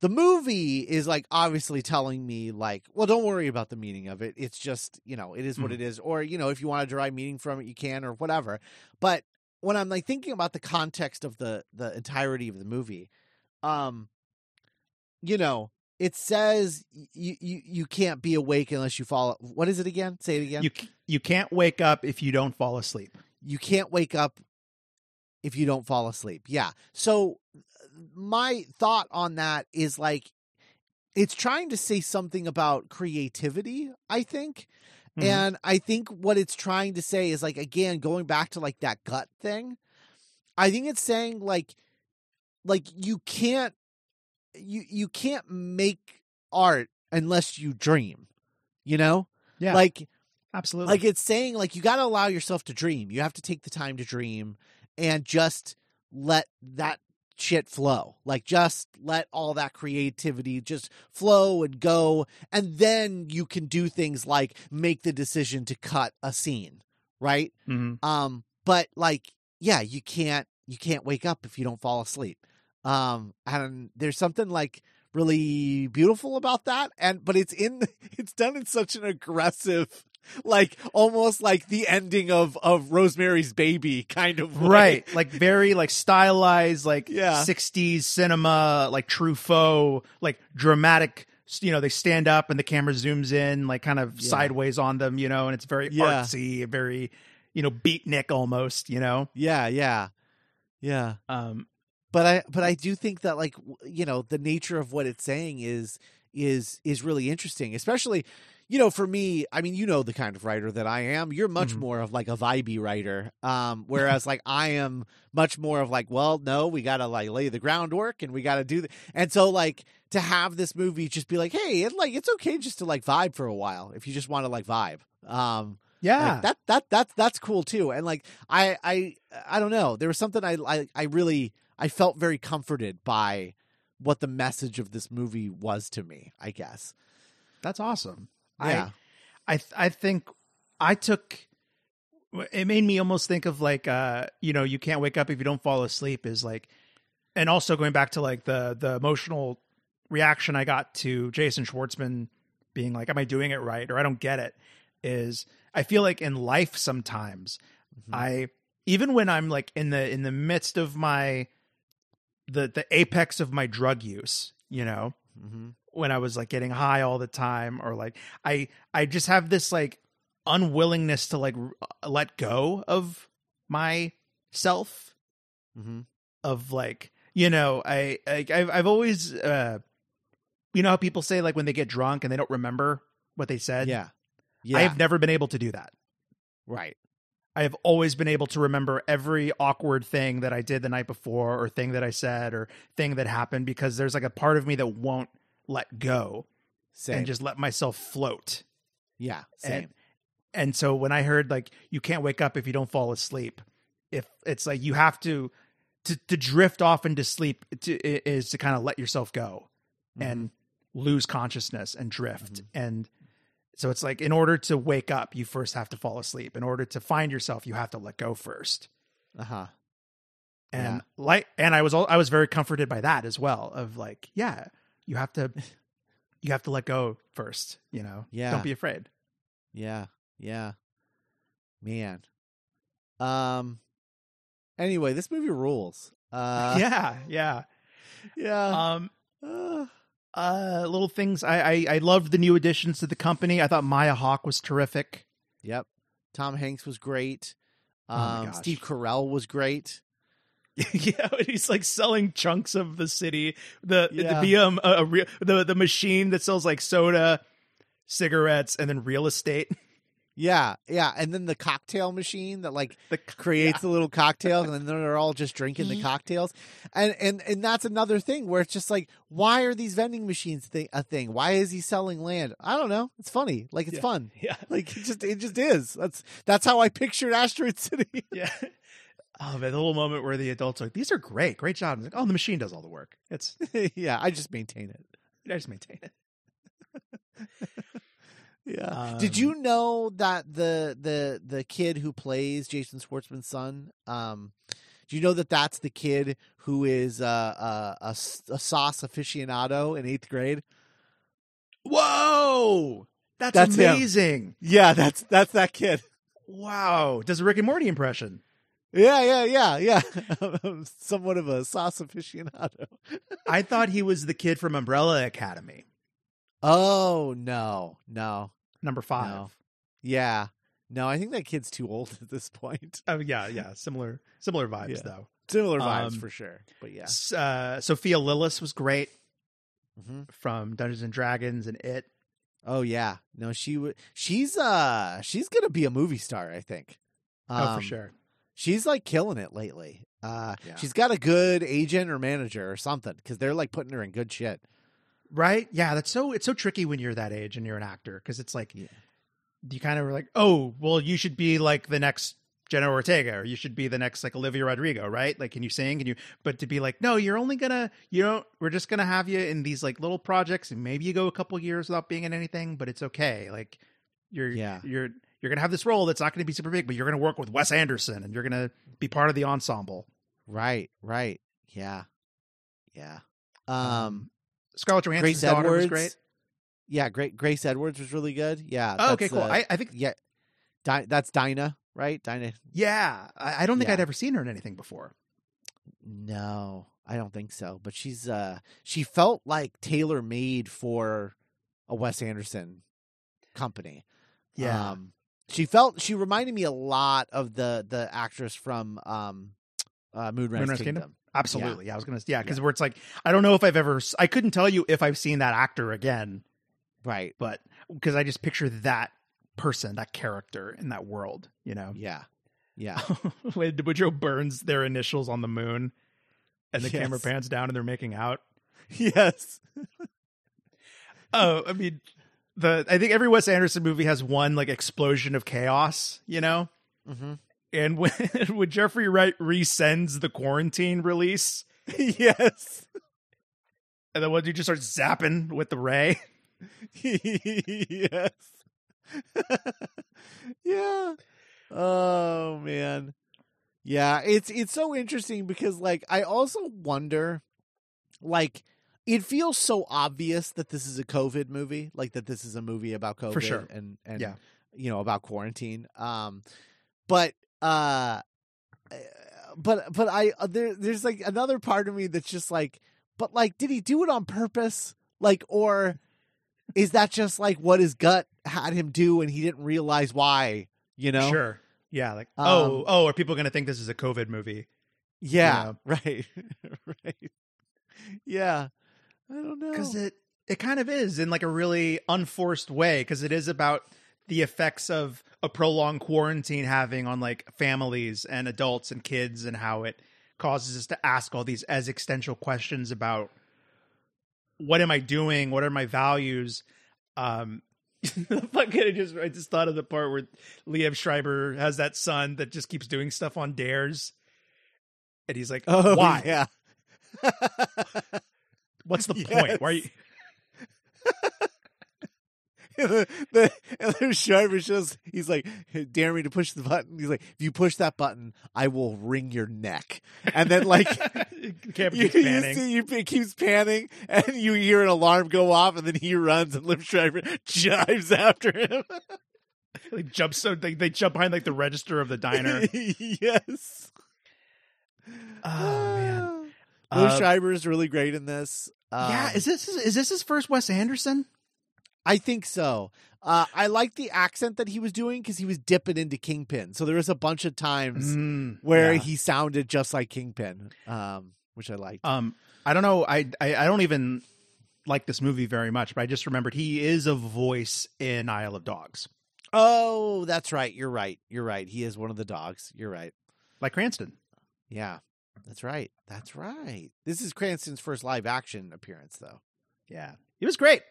the movie is like obviously telling me like well don't worry about the meaning of it it's just you know it is what Mhm. it is or you know if you want to derive meaning from it you can or whatever but when i'm like thinking about the context of the the entirety of the movie um you know it says you you you can't be awake unless you fall what is it again say it again you you can't wake up if you don't fall asleep you can't wake up if you don't fall asleep. Yeah. So my thought on that is like it's trying to say something about creativity, I think. Mhm. And I think what it's trying to say is like again going back to like that gut thing. I think it's saying like like you can't you you can't make art unless you dream. You know? yeah Like absolutely like it's saying like you got to allow yourself to dream you have to take the time to dream and just let that shit flow. Like just let all that creativity just flow and go and then you can do things like make the decision to cut a scene right? Mhm. um but like yeah you can't you can't wake up if you don't fall asleep. Um and there's something like really beautiful about that and but it's in it's done in such an aggressive like almost like the ending of of Rosemary's Baby kind of way. right like very like stylized like Yeah. 60s cinema like truffaut like dramatic you know they stand up and the camera zooms in like kind of Yeah. sideways on them you know and it's very Yeah. artsy very you know beatnik almost you know yeah yeah yeah um but I but I do think that like you know the nature of what it's saying is is is really interesting, especially you know for me. I mean, you know the kind of writer that I am. You're much Mhm. more of like a vibey writer, um, whereas like I am much more of like, well, no, we got to like lay the groundwork and we got to do. The, and so like to have this movie just be like, hey, it, like it's okay just to like vibe for a while if you just want to like vibe. Um, Yeah. like, that that that that's cool too. And like I I I don't know. There was something I I I really I felt very comforted by what the message of this movie was to me. I guess. That's awesome. Yeah. I I th- I think I took it made me almost think of like uh you know you can't wake up if you don't fall asleep is like and also going back to like the the emotional reaction I got to Jason Schwartzman being like am I doing it right or I don't get it is I feel like in life sometimes Mhm. I even when I'm like in the in the midst of my the the apex of my drug use, you know, Mhm. when I was like getting high all the time or like I I just have this like unwillingness to like r- let go of my self Mhm. of like you know I, I I've I've always uh you know how people say like when they get drunk and they don't remember what they said Yeah. Yeah. I have never been able to do that right. I have always been able to remember every awkward thing that I did the night before or thing that I said or thing that happened because there's like a part of me that won't let go Same. and just let myself float yeah. And- Same. and so when i heard like you can't wake up if you don't fall asleep if it's like you have to to, to drift off into sleep to, is to kind of let yourself go and lose consciousness and drift Mhm. and so it's like in order to wake up you first have to fall asleep in order to find yourself you have to let go first uh huh. and Yeah. like and i was all, i was very comforted by that as well of like yeah you have to you have to let go first you know Yeah. don't be afraid Yeah. Yeah. Man. Um. Anyway, this movie rules. Uh. yeah yeah Yeah. um Uh, uh little things I, I i loved the new additions to the company i thought maya hawke was terrific Yep. Tom Hanks was great. Oh Um, gosh. Steve Carell was great. yeah he's like selling chunks of the city the Yeah. the um a, a real the the machine that sells like soda cigarettes and then real estate Yeah, yeah, and then the cocktail machine that like the creates the little cocktails, and then they're all just drinking the cocktails, and and and that's another thing where it's just like, why are these vending machines thi- a thing? Why is he selling land? I don't know. It's funny, like it's Yeah. fun, yeah like it just it just is. That's that's how I pictured Asteroid City. yeah oh man the little moment where the adults are like these are great great job I'm like oh the machine does all the work it's yeah, I just maintain it. i just maintain it Yeah. Did Um, you know that the the the kid who plays Jason Schwartzman's son? Um, do you know that that's the kid who is uh, uh, a a sauce aficionado in eighth grade? whoa that's, That's him. amazing Yeah, that's that's that kid. wow does a rick and morty impression Yeah, yeah, yeah, yeah. Somewhat of a sauce aficionado. I thought he was the kid from Umbrella Academy, Oh no, no, number five. No. yeah, no. I think that kid's too old at this point. Oh yeah, yeah, similar similar vibes Yeah. though. Similar vibes Um, for sure. But yeah. Uh, Sophia Lillis was great hmm from Dungeons and Dragons and It. Oh yeah, no, she would. She's uh, she's gonna be a movie star. I think. oh, for Um, sure. She's like killing it lately. Uh, Yeah. she's got a good agent or manager or something because they're like putting her in good shit. Right? Yeah, that's so it's so tricky when you're that age and you're an actor because it's like Yeah. you kind of were like, oh, well, you should be like the next Jenna Ortega or you should be the next like Olivia Rodrigo, right? Like, can you sing? Can you? But to be like, no, you're only gonna, you know, we're just gonna have you in these like little projects and maybe you go a couple years without being in anything, but it's okay. Like, you're, Yeah. you're, you're gonna have this role that's not gonna be super big, but you're gonna work with Wes Anderson and you're gonna be part of the ensemble. Right, right, yeah, yeah. Um, Scarlett Johansson's Grace daughter Edwards was great. Yeah, great. Grace Edwards was really good. Yeah. Oh, okay, cool. uh, I, I think, yeah, Di- that's Dinah, right? Dinah. yeah, I, I don't think Yeah. I'd ever seen her in anything before. No, I don't think so. But she's uh, she felt like tailor made for a Wes Anderson company. Yeah. Um, she felt she reminded me a lot of the the actress from um, uh, Moonrise, Moonrise Kingdom. Kingdom? Absolutely. Yeah, I was gonna. Yeah, because where it's like I don't know if I've ever. I couldn't tell you if I've seen that actor again, Right. but because I just picture that person, that character in that world. You know, Yeah. Yeah. when Woodrow burns their initials on the moon, and the camera pans down and they're making out. yes. Oh, I mean, the I think every Wes Anderson movie has one like explosion of chaos. You know, hmm and when when Jeffrey Wright resends the quarantine release, yes. and then what you just start zapping with the ray. yes. yeah. Oh man. Yeah, it's it's so interesting because like I also wonder like it feels so obvious that this is a COVID movie, like that this is a movie about COVID For sure. and and Yeah. you know about quarantine. Um but uh but but I uh, there there's like another part of me that's just like but like did he do it on purpose? Like or is that just like what his gut had him do and he didn't realize why, you know? Sure. Yeah. Like, Um, oh, oh, are people going to think this is a COVID movie? Yeah, right. right. Yeah. I don't know. Because it it kind of is in like a really unforced way. Because it is about the effects of a prolonged quarantine having on like families and adults and kids, and how it causes us to ask all these existential questions about what am I doing? What are my values? Um, fucking, I just I just thought of the part where Liam Schreiber has that son that just keeps doing stuff on dares, and he's like, oh, "Why? Yeah. What's the Yes. point? Why the, the, Schreiber shows he's like, dare me to push the button. He's like, if you push that button, I will wring your neck. And then like Camera you, keeps you see, you, it keeps panning, and you hear an alarm go off, and then he runs, and Liev Schreiber jives after him. They jump so they, they jump behind like the register of the diner. yes. Oh man. Liev Uh, Schreiber is really great in this. yeah, Um, is this is this his first Wes Anderson? I think so. Uh, I like the accent that he was doing because he was dipping into Kingpin. So there was a bunch of times Mm, where yeah. he sounded just like Kingpin, um, which I liked. um I don't know I, I I don't even like this movie very much, but I just remembered he is a voice in Isle of Dogs, oh, that's right. You're right. You're right. He is one of the dogs. You're right. like Cranston. Yeah, that's right. That's right. This is Cranston's first live action appearance, though. Yeah, he was great.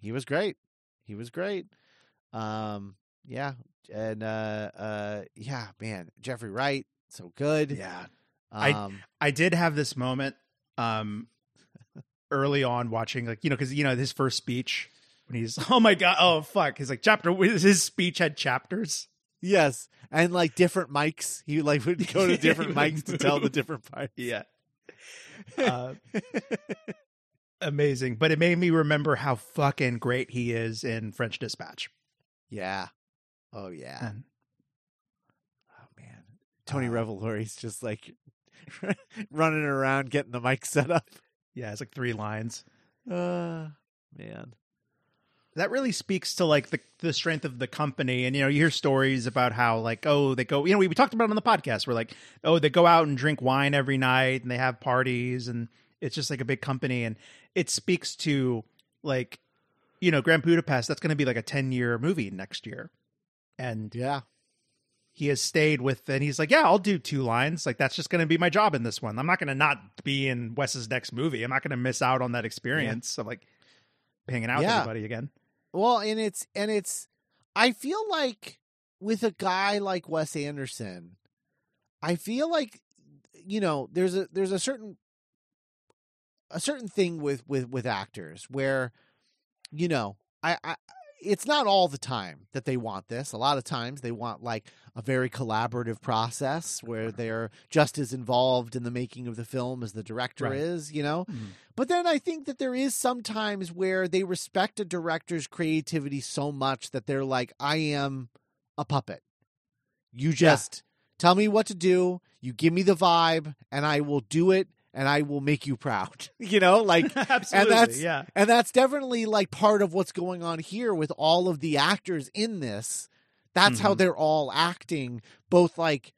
He was great. He was great. Um, yeah, and uh, uh, yeah, man, Jeffrey Wright, so good. Yeah, I- Um, I did have this moment um early on watching like you know because you know his first speech when he's oh my god oh fuck he's like chapter his speech had chapters Yes, and like different mics. He like would go to different mics to tell the different parts. yeah uh, amazing but it made me remember how fucking great he is in French Dispatch yeah. Oh yeah. And, Oh man, Tony Uh, Revolori's just like running around getting the mic set up. yeah it's like three lines Uh, man. that really speaks to like the the strength of the company and you know you hear stories about how like oh they go you know we, we talked about it on the podcast where like oh they go out and drink wine every night and they have parties and it's just like a big company and it speaks to like you know Grand Budapest that's going to be like a 10 year movie next year. And Yeah. he has stayed with and he's like yeah I'll do two lines. Like that's just going to be my job in this one. I'm not going to not be in Wes's next movie. I'm not going to miss out on that experience of like hanging out Yeah. with everybody again. Well, and it's and it's I feel like with a guy like Wes Anderson, I feel like you know, there's a there's a certain a certain thing with with with actors where you know, I I it's not all the time that they want this. A lot of times they want like a very collaborative process where they're just as involved in the making of the film as the director Right. is, you know? Mm-hmm. But then I think that there is sometimes where they respect a director's creativity so much that they're like, I am a puppet. You just tell me what to do, you give me the vibe, and I will do it and I will make you proud. you know, like Absolutely, that's- yeah. and that's definitely like part of what's going on here with all of the actors in this. That's how Mhm. they're all acting, both like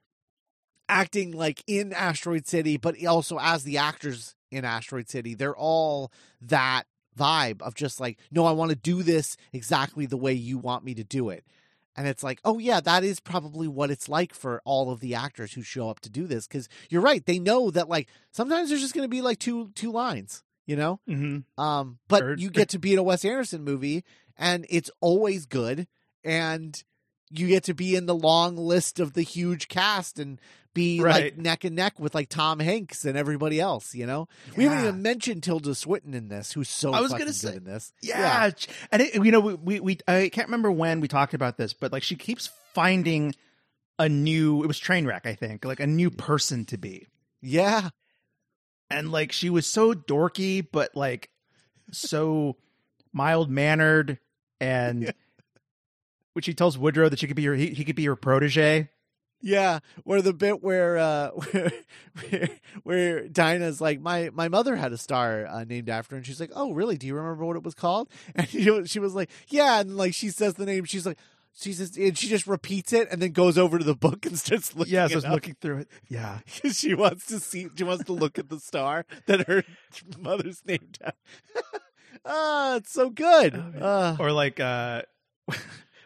acting like in Asteroid City, but also as the actors in Asteroid City. They're all that vibe of just like, no, I want to do this exactly the way you want me to do it. And it's like, oh yeah, that is probably what it's like for all of the actors who show up to do this. Because you're right, they know that like sometimes there's just going to be like two two lines, you know. Mm-hmm. Um, but Or- you get to be in a Wes Anderson movie, and it's always good, and you get to be in the long list of the huge cast and be like neck and neck with like Tom Hanks and everybody else. You know, we haven't even mentioned Tilda Swinton in this, who's so I was gonna say- in this. Yeah, and it, you know, we, we we I can't remember when we talked about this, but like she keeps finding a new. It was Trainwreck, I think, like a new person to be, yeah, and like she was so dorky, but like so mild mannered, and Yeah. which she tells Woodrow that she could be your he, he could be your protege. Yeah, where the bit where uh where where, where Dinah's like my my mother had a star uh, named after her and she's like, "Oh, really? Do you remember what it was called?" And she, she was like, "Yeah." And like she says the name, she's like she says and she just repeats it and then goes over to the book and starts looking Yeah, so was up. looking through it. Yeah, she wants to see she wants to look at the star that her mother's named after. Ah, it's so good. Oh. Uh, or like uh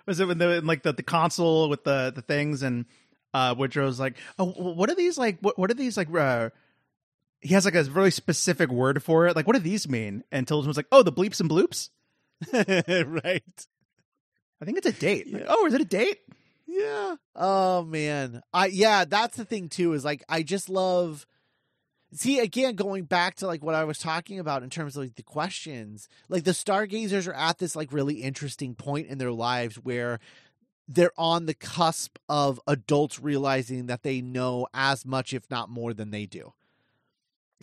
was it when the like the, the console with the the things and uh Woodrow's like oh what are these like what what are these like uh he has like a really specific word for it like what do these mean and Tilda was like oh the bleeps and bloops right. I think it's a date Like, oh is it a date Yeah. Oh man. I yeah, that's the thing too is like I just love See again going back to like what I was talking about in terms of like the questions. Like the stargazers are at this like really interesting point in their lives where they're on the cusp of adults realizing that they know as much if not more than they do.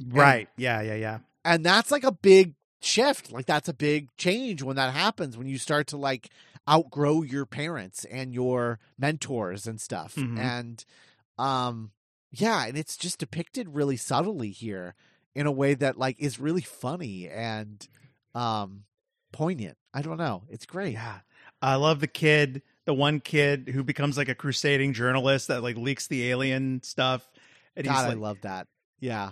right yeah yeah yeah And that's like a big shift. Like that's a big change when that happens when you start to like outgrow your parents and your mentors and stuff. Mhm. And um yeah, and it's just depicted really subtly here in a way that like is really funny and um poignant. I don't know. It's great. yeah I love the kid the one kid who becomes like a crusading journalist that like leaks the alien stuff and God, he's I love that. Yeah.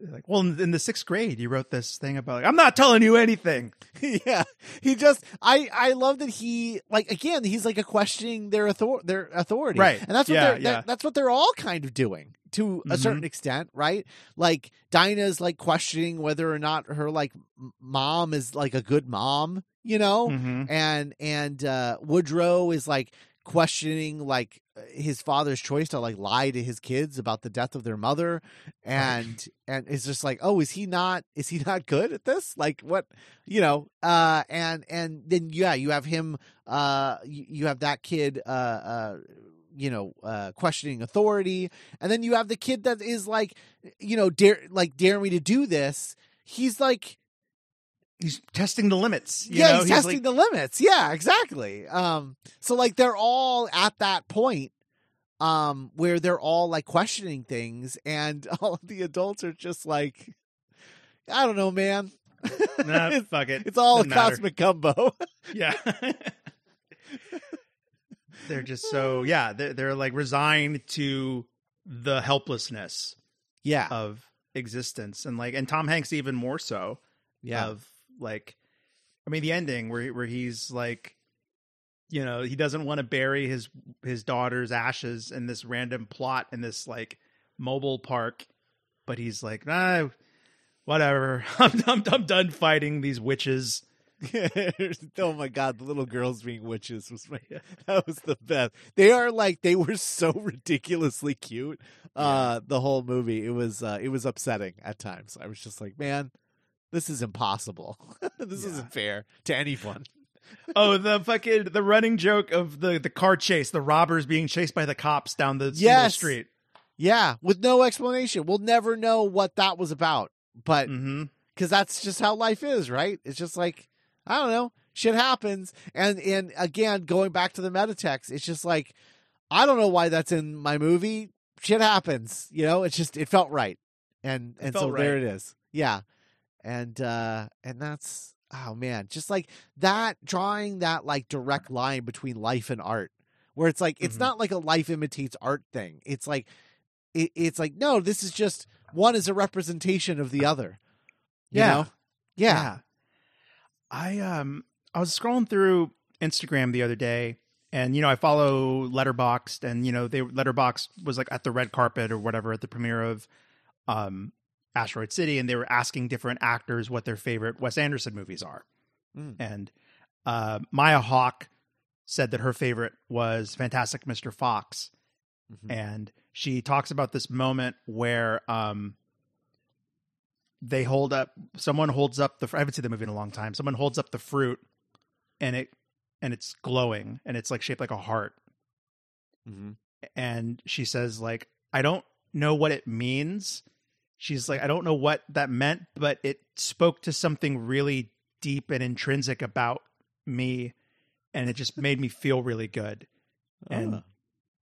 like well in, in the sixth grade you wrote this thing about like, I'm not telling you anything yeah he just i i love that he like again he's like a questioning their author their authority Right. and that's what Yeah, they're yeah. that- that's what they're all kind of doing to a Mhm. certain extent right like dinah's like questioning whether or not her like mom is like a good mom you know? Mhm. and and uh woodrow is like questioning like his father's choice to like lie to his kids about the death of their mother. And and it's just like oh is he not is he not good at this? Like what? You know uh and and then yeah you have him uh you, you have that kid uh uh you know uh questioning authority. And then you have the kid that is like you know dare like dare me to do this. He's like he's testing the limits. You yeah, know? he's, testing like, the limits. Yeah, exactly. Um, so like they're all at that point, um, where they're all like questioning things, and all of the adults are just like, I don't know, man. nah, it's, fuck it. it's all a Doesn't matter. cosmic gumbo. Yeah. they're just so yeah. They're they're like resigned to the helplessness yeah, of existence, and like and Tom Hanks even more so. yeah, Of like, I mean, the ending where where he's like. You know, he doesn't want to bury his his daughter's ashes in this random plot in this like mobile park, but he's like, nah, whatever. I'm I'm, I'm done fighting these witches. oh my god, the little girls being witches was my that was the best. They are like they were so ridiculously cute. Uh the whole movie. It was uh it was upsetting at times. I was just like, man, this is impossible. this Yeah. isn't fair to anyone. oh, the fucking the running joke of the the car chase, the robbers being chased by the cops down the Yes. street. Yeah, with no explanation. We'll never know what that was about. But mm-hmm. because that's just how life is, right? It's just like I don't know, shit happens, and and again, going back to the metatext, it's just like I don't know why that's in my movie. Shit happens, you know. It's just it felt right, and and so there it is, yeah, and uh and that's oh man, just like that drawing that like direct line between life and art, where it's like it's Mhm. not like a life imitates art thing. It's like it, it's like no, this is just one is a representation of the other. You Yeah. know? Yeah. I um I was scrolling through Instagram the other day and you know I follow Letterboxd and you know they Letterboxd was like at the red carpet or whatever at the premiere of um Asteroid City and they were asking different actors what their favorite Wes Anderson movies are. Mm. And uh Maya Hawke said that her favorite was Fantastic Mr. Fox Mhm. and she talks about this moment where um they hold up someone holds up the I haven't seen the movie in a long time. Someone holds up the fruit and it and it's glowing and it's like shaped like a heart Mm-hmm. and she says like I don't know what it means. She's like I don't know what that meant, but it spoke to something really deep and intrinsic about me and it just made me feel really good. And Ah.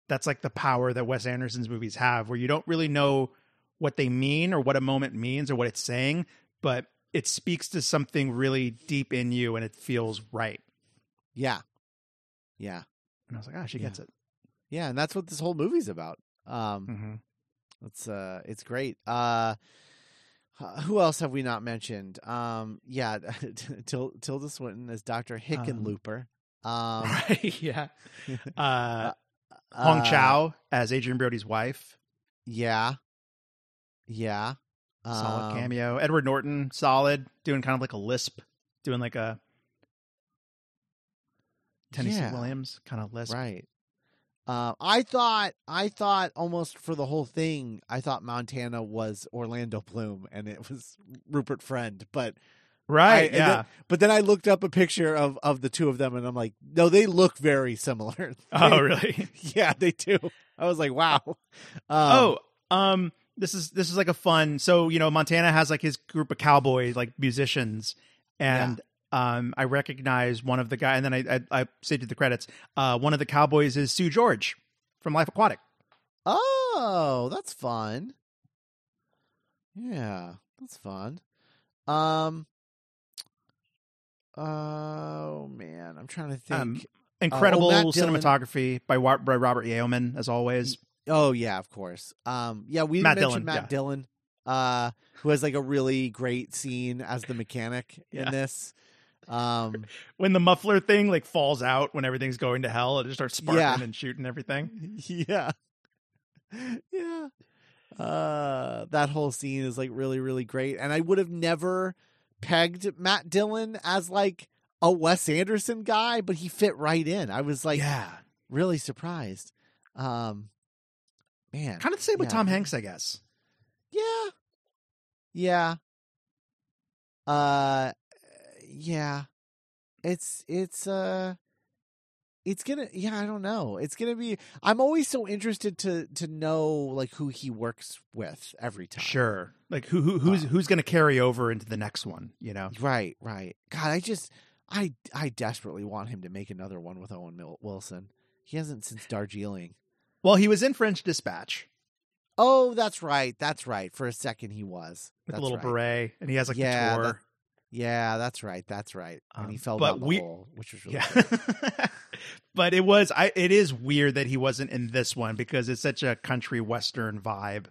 that's like the power that Wes Anderson's movies have, where you don't really know what they mean or what a moment means or what it's saying, but it speaks to something really deep in you and it feels right. yeah. Yeah. And I was like, ah, she Yeah. gets it. Yeah, and that's what this whole movie's about. Um Mm-hmm. It's uh, it's great. Uh, who else have we not mentioned? Um, yeah, Til- Tilda Swinton as Doctor Hickenlooper. Um, right. Yeah. Uh, Hong uh, Chau as Adrien Brody's wife. Yeah, yeah. Solid Um, cameo. Edward Norton, solid, doing kind of like a lisp, doing like a Tennessee Yeah. Williams kind of lisp. Right. Uh, I thought I thought almost for the whole thing, I thought Montana was Orlando Bloom and it was Rupert Friend, but Right. I- yeah. then- but then I looked up a picture of of the two of them and I'm like, no, they look very similar. oh, really? yeah, they do. I was like, wow. Um, oh, um, this is this is like a fun. So you know, Montana has like his group of cowboys, like musicians, and um, I recognize one of the guy, and then I I, I saved the credits. Uh, one of the cowboys is Seu Jorge from Life Aquatic. oh, that's fun. Yeah, that's fun. Um. Oh man, I'm trying to think. Um, Incredible Matt Dillon. cinematography by, by Robert Yeoman, as always. Oh yeah, of course. Um, yeah, we Matt mentioned Dillon, Matt yeah. Dillon, uh, who has like a really great scene as the mechanic Yeah. in this. Um, When the muffler thing like falls out when everything's going to hell, it just starts sparking Yeah. and shooting everything. yeah, yeah. Uh, that whole scene is like really, really great, and I would have never pegged Matt Dillon as like a Wes Anderson guy, but he fit right in. I was like yeah, really surprised. Um, man, kind of the same with Tom Hanks, I guess. Yeah. Yeah. Uh yeah. It's it's uh it's gonna yeah, I don't know. It's gonna be I'm always so interested to to know like who he works with every time. Sure, like who, who who's Uh, who's going to carry over into the next one? You know, Right, right. God, I just I I desperately want him to make another one with Owen Wilson. He hasn't since Darjeeling. Well, he was in French Dispatch Oh, that's right. That's right. For a second he was. with That's a little right. beret, and he has like Yeah, the tour. Yeah, that's right. That's right. And he Um, fell but down the we- hole, which was really yeah, but it was I. It is weird that he wasn't in this one because it's such a country western vibe.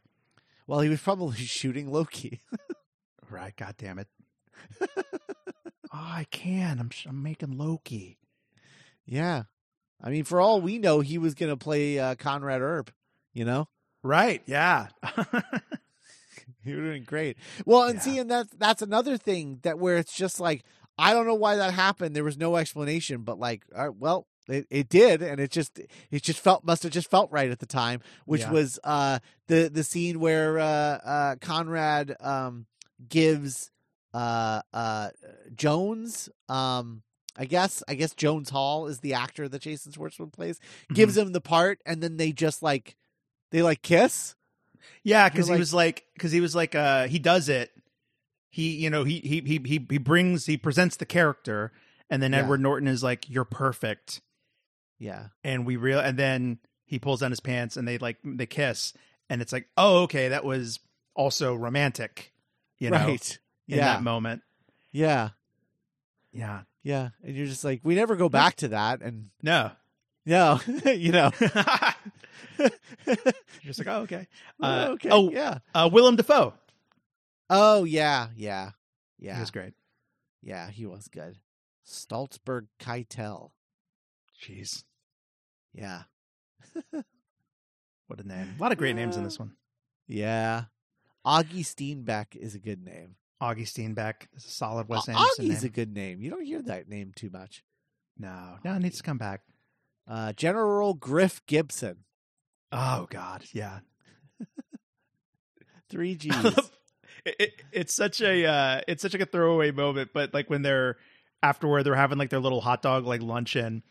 Well, he was probably shooting Loki. Right? God damn it! oh, I can. I'm I'm making Loki. yeah. I mean, for all we know, he was going to play uh, Conrad Earp, you know? Right? Yeah. Would doing great. Well, and Yeah. see, and that's, that's another thing that where it's just like, I don't know why that happened. There was no explanation, but like, right, well, it, it did. And it just, it just felt, must have just felt right at the time, which Yeah. was uh, the, the scene where uh, uh, Conrad um, gives uh, uh, Jones, um, I guess I guess Jones Hall is the actor that Jason Schwartzman plays. Gives Mm-hmm. him the part, and then they just like they like kiss. Yeah, because You're he like- was like, because he was like, uh, he does it. He, you know, he he he he he brings, he presents the character, and then Yeah. Edward Norton is like, "You're perfect," Yeah, and we real, and then he pulls down his pants, and they like they kiss, and it's like, oh, okay, that was also romantic, you know, right. in yeah, that moment. yeah, Yeah, yeah. And you're just like, we never go back to that, and no, no, you know, just like, oh, okay. Oh, Uh, okay. Oh, yeah. uh, Willem Dafoe. Oh yeah, yeah, He yeah, was great. yeah. He was good. Saltzburg Keitel. Jeez, Yeah, what a name! A lot of great names in Uh, this one. yeah. Augie Steenbeck is a good name. Augie Steenbeck is a solid Wes Au- Anderson Augie's name. a good name. You don't hear that name too much. No, no, it needs to come back. Uh, General Griff Gibson. Oh God, yeah. Three G's. it, it, it's such a uh, it's such like a throwaway moment, but like when they're afterward, they're having like their little hot dog like luncheon,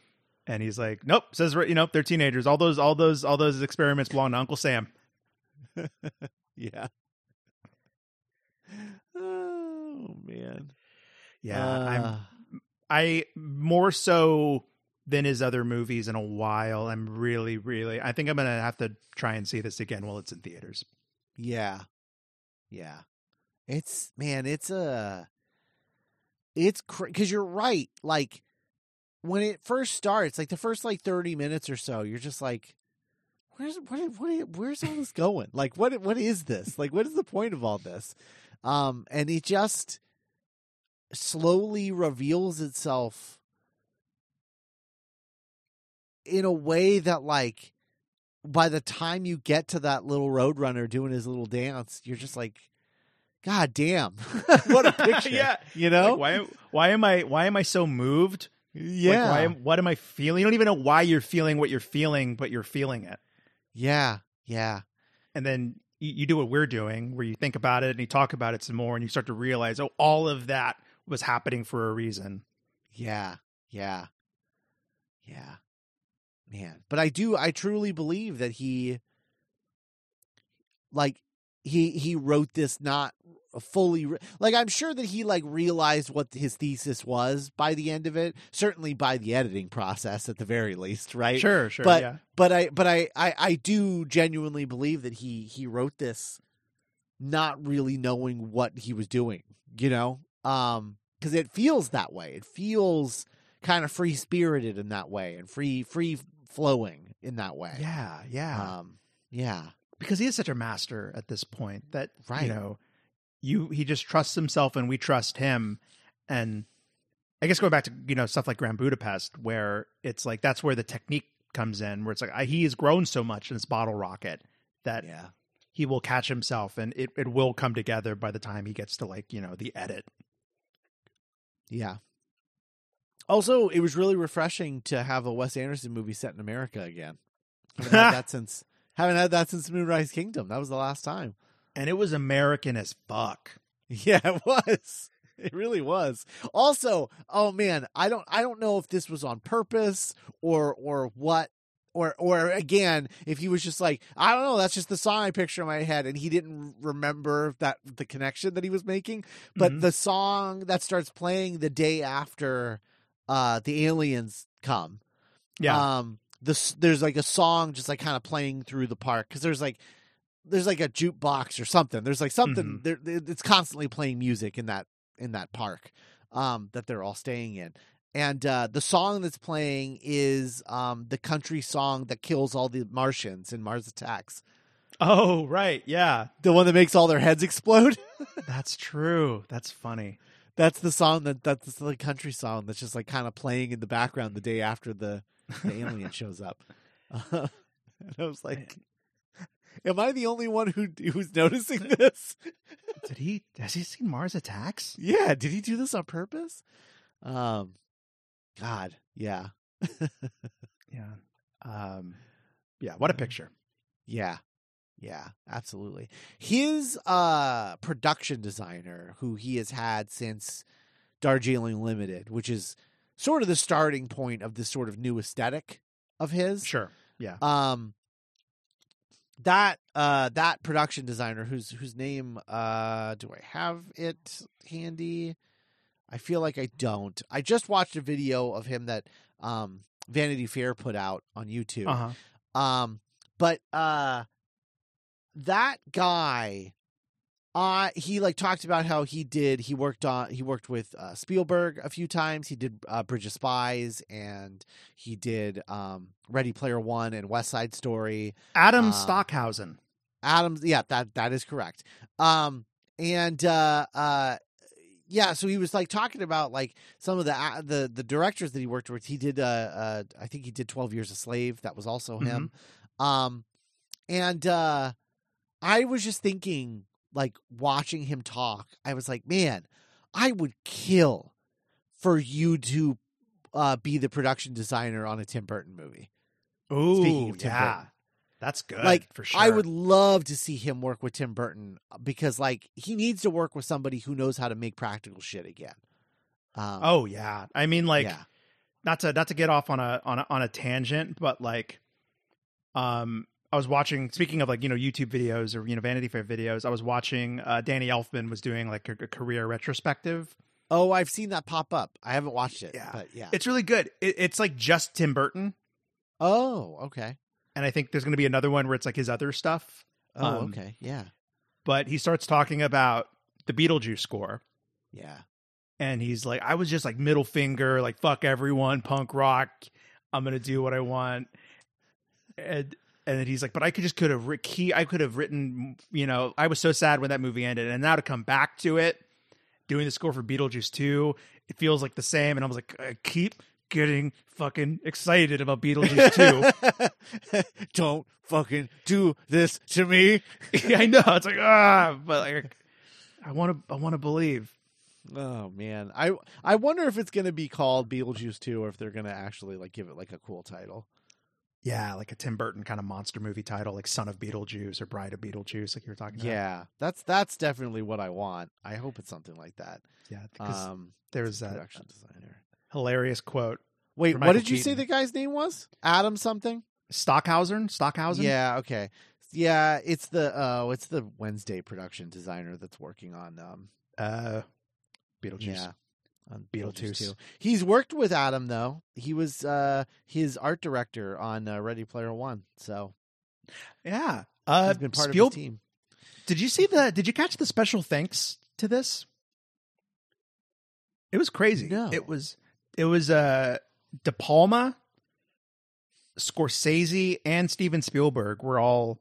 and he's like, "Nope," says you know they're teenagers. All those all those all those experiments belong to Uncle Sam. yeah. Oh man. Yeah, Uh, I'm I more so than his other movies in a while. I'm really really. I think I'm gonna have to try and see this again while it's in theaters. Yeah. Yeah. It's man, it's a it's cuz you're right. Like when it first starts, like the first like 30 minutes or so, you're just like where's what what where's all this going? Like what what is this? Like what is the point of all this? Um and it just slowly reveals itself in a way that like by the time you get to that little roadrunner doing his little dance, you're just like, God damn, what a picture! yeah, you know, Like, why why am I why am I so moved? Like, yeah, why am, what am I feeling? You don't even know why you're feeling what you're feeling, but you're feeling it. yeah, yeah, And then you, you do what we're doing, where you think about it and you talk about it some more, and you start to realize, oh, all of that was happening for a reason. yeah, yeah, yeah, man. But I do, I truly believe that he, like, he he wrote this not fully re- like i'm sure that he like realized what his thesis was by the end of it certainly by the editing process at the very least right Sure, sure, But- yeah, but I but I, I I do genuinely believe that he he wrote this not really knowing what he was doing, you know? Um cuz it feels that way. It feels kind of free spirited in that way and free free flowing in that way. yeah, yeah. Um yeah. because he is such a master at this point that Right. you know you he just trusts himself and we trust him and i guess going back to you know stuff like grand budapest where it's like that's where the technique comes in where it's like I, he has grown so much in his bottle rocket that Yeah. he will catch himself and it, it will come together by the time he gets to like you know the edit Yeah. Also, it was really refreshing to have a Wes Anderson movie set in America again. Haven't had that since haven't had that since Moonrise Kingdom. That was the last time. and it was american as fuck Yeah, it was. It really was. Also, oh man, I don't I don't know if this was on purpose or or what or or again, if he was just like, I don't know, that's just the song I picture in my head and he didn't remember that the connection that he was making, but Mhm. the song that starts playing the day after uh the aliens come yeah. um this there's like a song just like kind of playing through the park because there's like there's like a jukebox or something. There's like something Mhm. there it's constantly playing music in that in that park um that they're all staying in. And uh the song that's playing is um the country song that kills all the martians in mars attacks. Oh right yeah. The one that makes all their heads explode? That's true. That's funny that's the song that that's the country song that's just like kind of playing in the background the day after the the alien shows up. Uh, and I was like, "Am I the only one who who's noticing this?" did he has he seen mars attacks yeah, did he do this on purpose? Um, God, yeah, Yeah. Um yeah, what a picture. yeah, yeah, absolutely. His uh production designer, who he has had since Darjeeling Limited, which is sort of the starting point of this sort of new aesthetic of his. Sure. Yeah. um that uh that production designer whose whose name uh do I have it handy? I feel like I don't. I just watched a video of him that um Vanity Fair put out on YouTube. Uh-huh. Um but uh that guy Uh he like talked about how he did he worked on he worked with uh, Spielberg a few times. He did uh, Bridge of Spies and he did um Ready Player 1 and West Side Story. Adam Um, Stockhausen. Adams yeah, that that is correct. Um and uh uh yeah, so he was like talking about like some of the uh, the the directors that he worked with. He did uh, uh I think he did 12 Years a Slave. That was also him. Um and uh I was just thinking like watching him talk. I was like, man, I would kill for you to uh be the production designer on a Tim Burton movie. Ooh, Speaking of Tim yeah, Burton. that's good. Like, for sure. I would love to see him work with Tim Burton because like he needs to work with somebody who knows how to make practical shit again. Um, Oh yeah, I mean, like, yeah. not to not to get off on a on a on a tangent, but like, um, I was watching. Speaking of like you know YouTube videos or you know Vanity Fair videos, I was watching. Uh, Danny Elfman was doing like a, a career retrospective. Oh, I've seen that pop up. I haven't watched it. Yeah. but yeah. It's really good. It, it's like just Tim Burton, oh, okay. and I think there's going to be another one where it's like his other stuff. Oh, Um, okay. Yeah, But he starts talking about the Beetlejuice score, yeah. and he's like, "I was just like middle finger, like fuck everyone, punk rock. I'm gonna do what I want." And and then he's like, "But I could just could have key. I could have written, you know, I was so sad when that movie ended, and now to come back to it, doing the score for Beetlejuice two, it feels like the same." And I was like, I keep getting fucking excited about Beetlejuice two. Don't fucking do this to me. I know it's like ah, but like, I want to, I want to believe. Oh man, I I wonder if it's gonna be called Beetlejuice two or if they're gonna actually like give it like a cool title. Yeah, like a Tim Burton kind of monster movie title, like Son of Beetlejuice or Bride of Beetlejuice, like you were talking about. Yeah, that's that's definitely what I want. I hope it's something like that. yeah. Because Um, there's that production designer. hilarious quote. Wait, what did you say the guy's name was? Adam something? Stockhausen, Stockhausen. Yeah, okay. Yeah, it's the oh, it's the Wednesday production designer that's working on um Uh, Beetlejuice. yeah. On Beetlejuice. too. He's worked with Adam though. He was uh his art director on uh, Ready Player 1. So, Yeah. Uh, he's been part Spiel- of the team. Did you see the? Did you catch the special thanks to this? It was crazy. No. It was. It was uh De Palma, Scorsese, and Steven Spielberg were all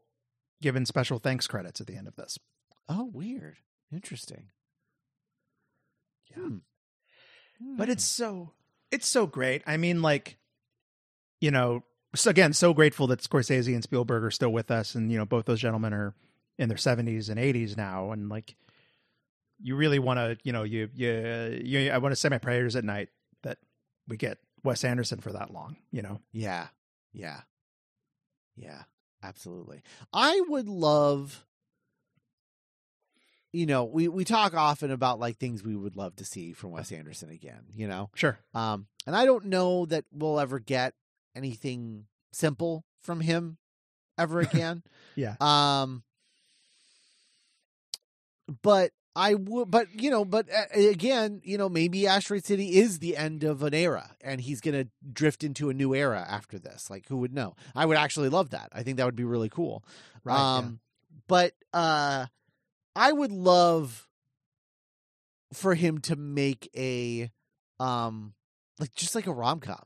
given special thanks credits at the end of this. Oh, weird. Interesting. Yeah. Hmm. But it's hmm. so it's so great. I mean, like, you know, so again, so grateful that Scorsese and Spielberg are still with us, and you know, both those gentlemen are in their seventies and eighties now, and like, you really want to, you know, you you you, I want to say my prayers at night that we get Wes Anderson for that long, you know. Yeah. Yeah. Yeah. Absolutely. I would love you know, we we talk often about like things we would love to see from Wes Anderson again, you know. Sure. Um and I don't know that we'll ever get anything simple from him ever again. Yeah. Um but I would, but you know, but uh, again, you know, maybe Asteroid City is the end of an era, and he's going to drift into a new era after this. Like, who would know? I would actually love that. I think that would be really cool. Right. um, but uh, I would love for him to make a, um, like just like a rom com,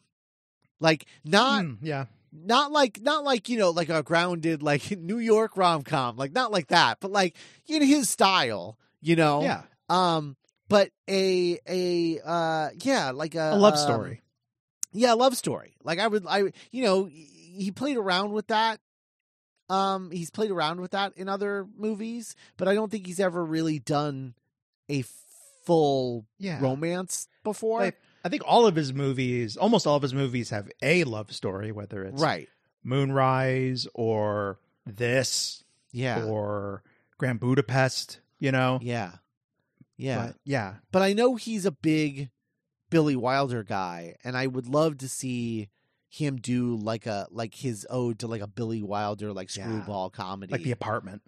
like not Mm, yeah. not like not like you know like a grounded like New York rom com, like not like that, but like in his style, you know. Yeah. Um, but a a uh yeah like a A love um, story. Yeah, love story. Like I would I you know he played around with that. Um, he's played around with that in other movies, but I don't think he's ever really done a full Yeah. romance before. Like, I think all of his movies, almost all of his movies, have a love story, whether it's right. Moonrise or this Yeah. or Grand Budapest, you know? yeah. Yeah. But, yeah. but I know he's a big Billy Wilder guy, and I would love to see him do like a like his ode to like a Billy Wilder like Yeah. screwball comedy. Like the apartment.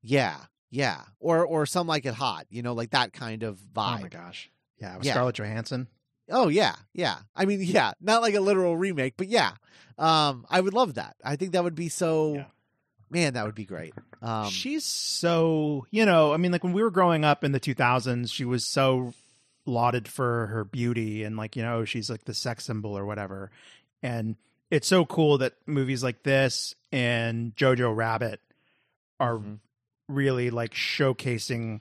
yeah, yeah, or or some like it hot, you know, like that kind of vibe. Oh my gosh. Yeah. With Yeah. Scarlett Johansson. Oh yeah, yeah. I mean, yeah, not like a literal remake, but yeah. Um, I would love that. I think that would be so Yeah. man, that would be great. Um, She's so, you know, I mean, like when we were growing up in the 2000s, she was so lauded for her beauty and like, you know, she's like the sex symbol or whatever. And it's so cool that movies like this and Jojo Rabbit are Mhm. really like showcasing.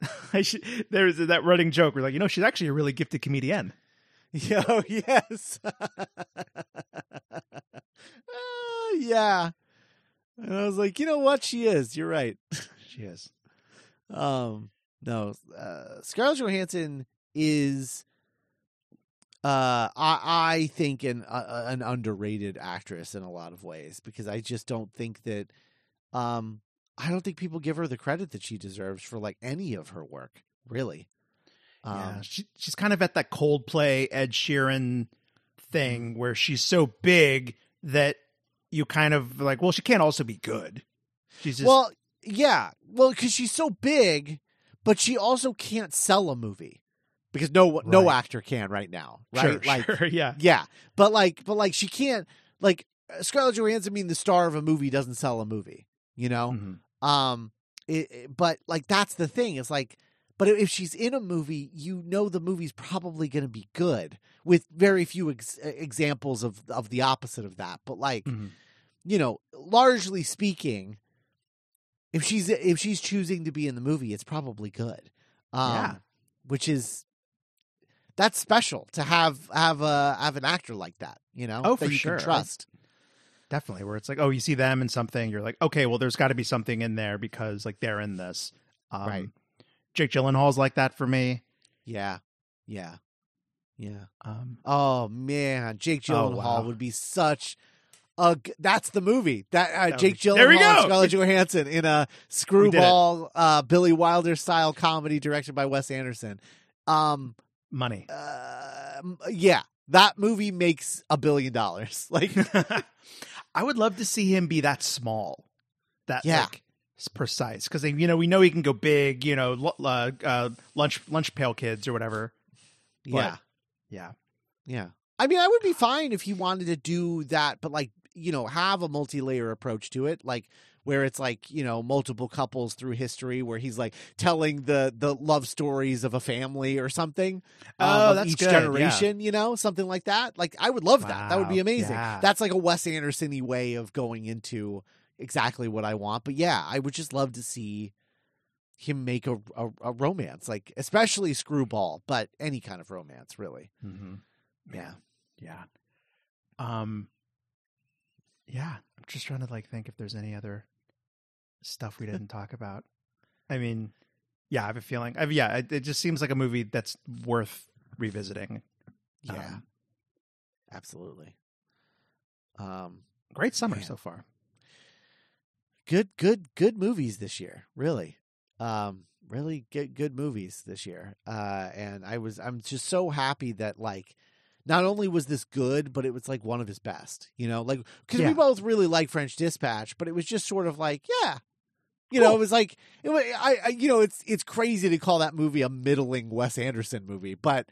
Should, there's that running joke where like, you know, she's actually a really gifted comedian. Yo, yes. Ah, yeah. And I was like, you know what? She is. You're right. She is. Um, no, uh, Scarlett Johansson is, uh, I I think an uh, an underrated actress in a lot of ways because I just don't think that, um, I don't think people give her the credit that she deserves for like any of her work. Really. yeah, Um, she, she's kind of at that Coldplay Ed Sheeran thing where she's so big that you kind of like, well, she can't also be good. She's just well, yeah, well, because she's so big, but she also can't sell a movie because no no actor can right now, right? sure, like, sure, yeah, yeah, but like, but like, she can't like Scarlett Johansson being the star of a movie doesn't sell a movie, you know. Mhm. Um, it, it- but like that's the thing. It's like, but if she's in a movie, you know the movie's probably going to be good, with very few ex- examples of of the opposite of that. But like, Mhm. you know, largely speaking, if she's if she's choosing to be in the movie, it's probably good. Um, Yeah. which is that's special to have have a have an actor like that. You know, Oh, that for you sure. can trust. definitely. Where it's like, oh, you see them in something, you're like, okay, well, there's got to be something in there because like they're in this. Um, Right. Jake Gyllenhaal's like that for me. Yeah, yeah, yeah. Um, Oh man, Jake Oh, Gyllenhaal wow. would be such a. g- That's the movie. That uh, would Jake be- There we Gyllenhaal, and go! Scarlett Johansson in a screwball uh, Billy Wilder style comedy directed by Wes Anderson. Um, money. uh, yeah, that movie makes a billion dollars. Like, I would love to see him be that small, that Yeah. like precise, because you know we know he can go big. You know, uh, uh, lunch lunch pail kids or whatever. yeah, Yeah, yeah. I mean, I would be fine if he wanted to do that, but like, you know, have a multi-layer approach to it, like where it's like you know multiple couples through history, where he's like telling the the love stories of a family or something. um, Oh, of that's each good, yeah. generation, you know, something like that. Like, I would love that. That would be amazing. yeah. That's like a Wes Anderson-y way of going into exactly what I want. But yeah, I would just love to see him make a, a, a romance, like especially Screwball, but any kind of romance, really. mm-hmm. Yeah. yeah. Um, yeah. I'm just trying to like think if there's any other stuff we didn't talk about. I mean, yeah, I have a feeling. I yeah, it, it just seems like a movie that's worth revisiting. Yeah, Um, absolutely. Um, great summer Man. so far. good, good, good movies this year. Really, um, really good, good movies this year. Uh, and I was, I'm just so happy that like, not only was this good, but it was like one of his best. You know, like because Yeah. we both really like French Dispatch, but it was just sort of like, yeah. You know, it was like it was, I, I, you know, it's it's crazy to call that movie a middling Wes Anderson movie, but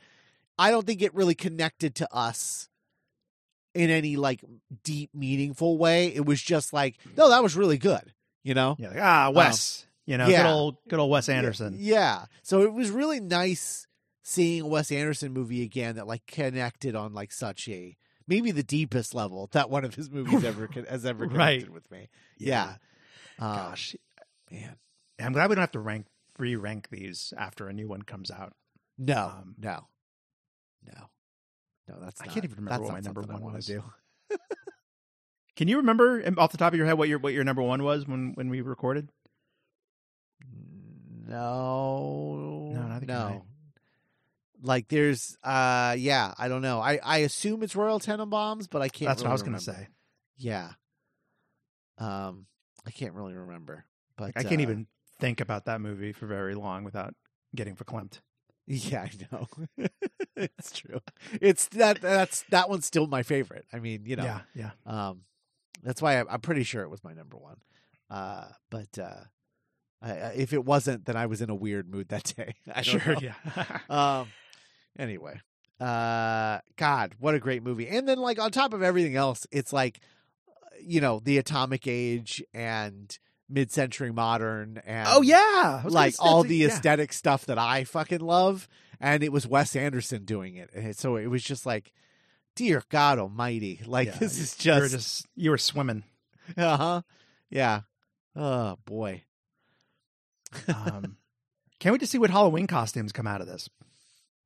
I don't think it really connected to us in any like deep, meaningful way. It was just like, no, that was really good. You know, Yeah, like, ah, Wes. you know, yeah. good old good old Wes Anderson. Yeah. So it was really nice seeing a Wes Anderson movie again that like connected on like such a maybe the deepest level that one of his movies ever has ever connected Right. with me. Yeah. Um, Gosh, man. I'm glad we don't have to rank re-rank these after a new one comes out. No, Um, no, no, no. That's I not, can't even remember what my number one was. Do. Can you remember um, off the top of your head what your what your number one was when when we recorded? No, No, neither can I. no. Like there's, uh, yeah, I don't know. I I assume it's Royal Tenenbaums, but I can't. That's what I really was going to say. Yeah. Um, I can't really remember, but I can't uh, even think about that movie for very long without getting verklempt. Yeah, I know. it's true. It's that that's that one's still my favorite. I mean, you know, Yeah, yeah. um, that's why I, I'm pretty sure it was my number one. Uh, but uh, I, I- if it wasn't, then I was in a weird mood that day. I Sure, know. yeah. Um. Anyway, uh, God, what a great movie! And then, like on top of everything else, it's like you know, the atomic age and mid-century modern and Oh yeah, like say- all the yeah. aesthetic stuff that I fucking love, and it was Wes Anderson doing it, and so it was just like, dear God Almighty, like Yeah, this is just, just you were swimming. uh huh, yeah, oh boy, Um, can't wait to see what Halloween costumes come out of this.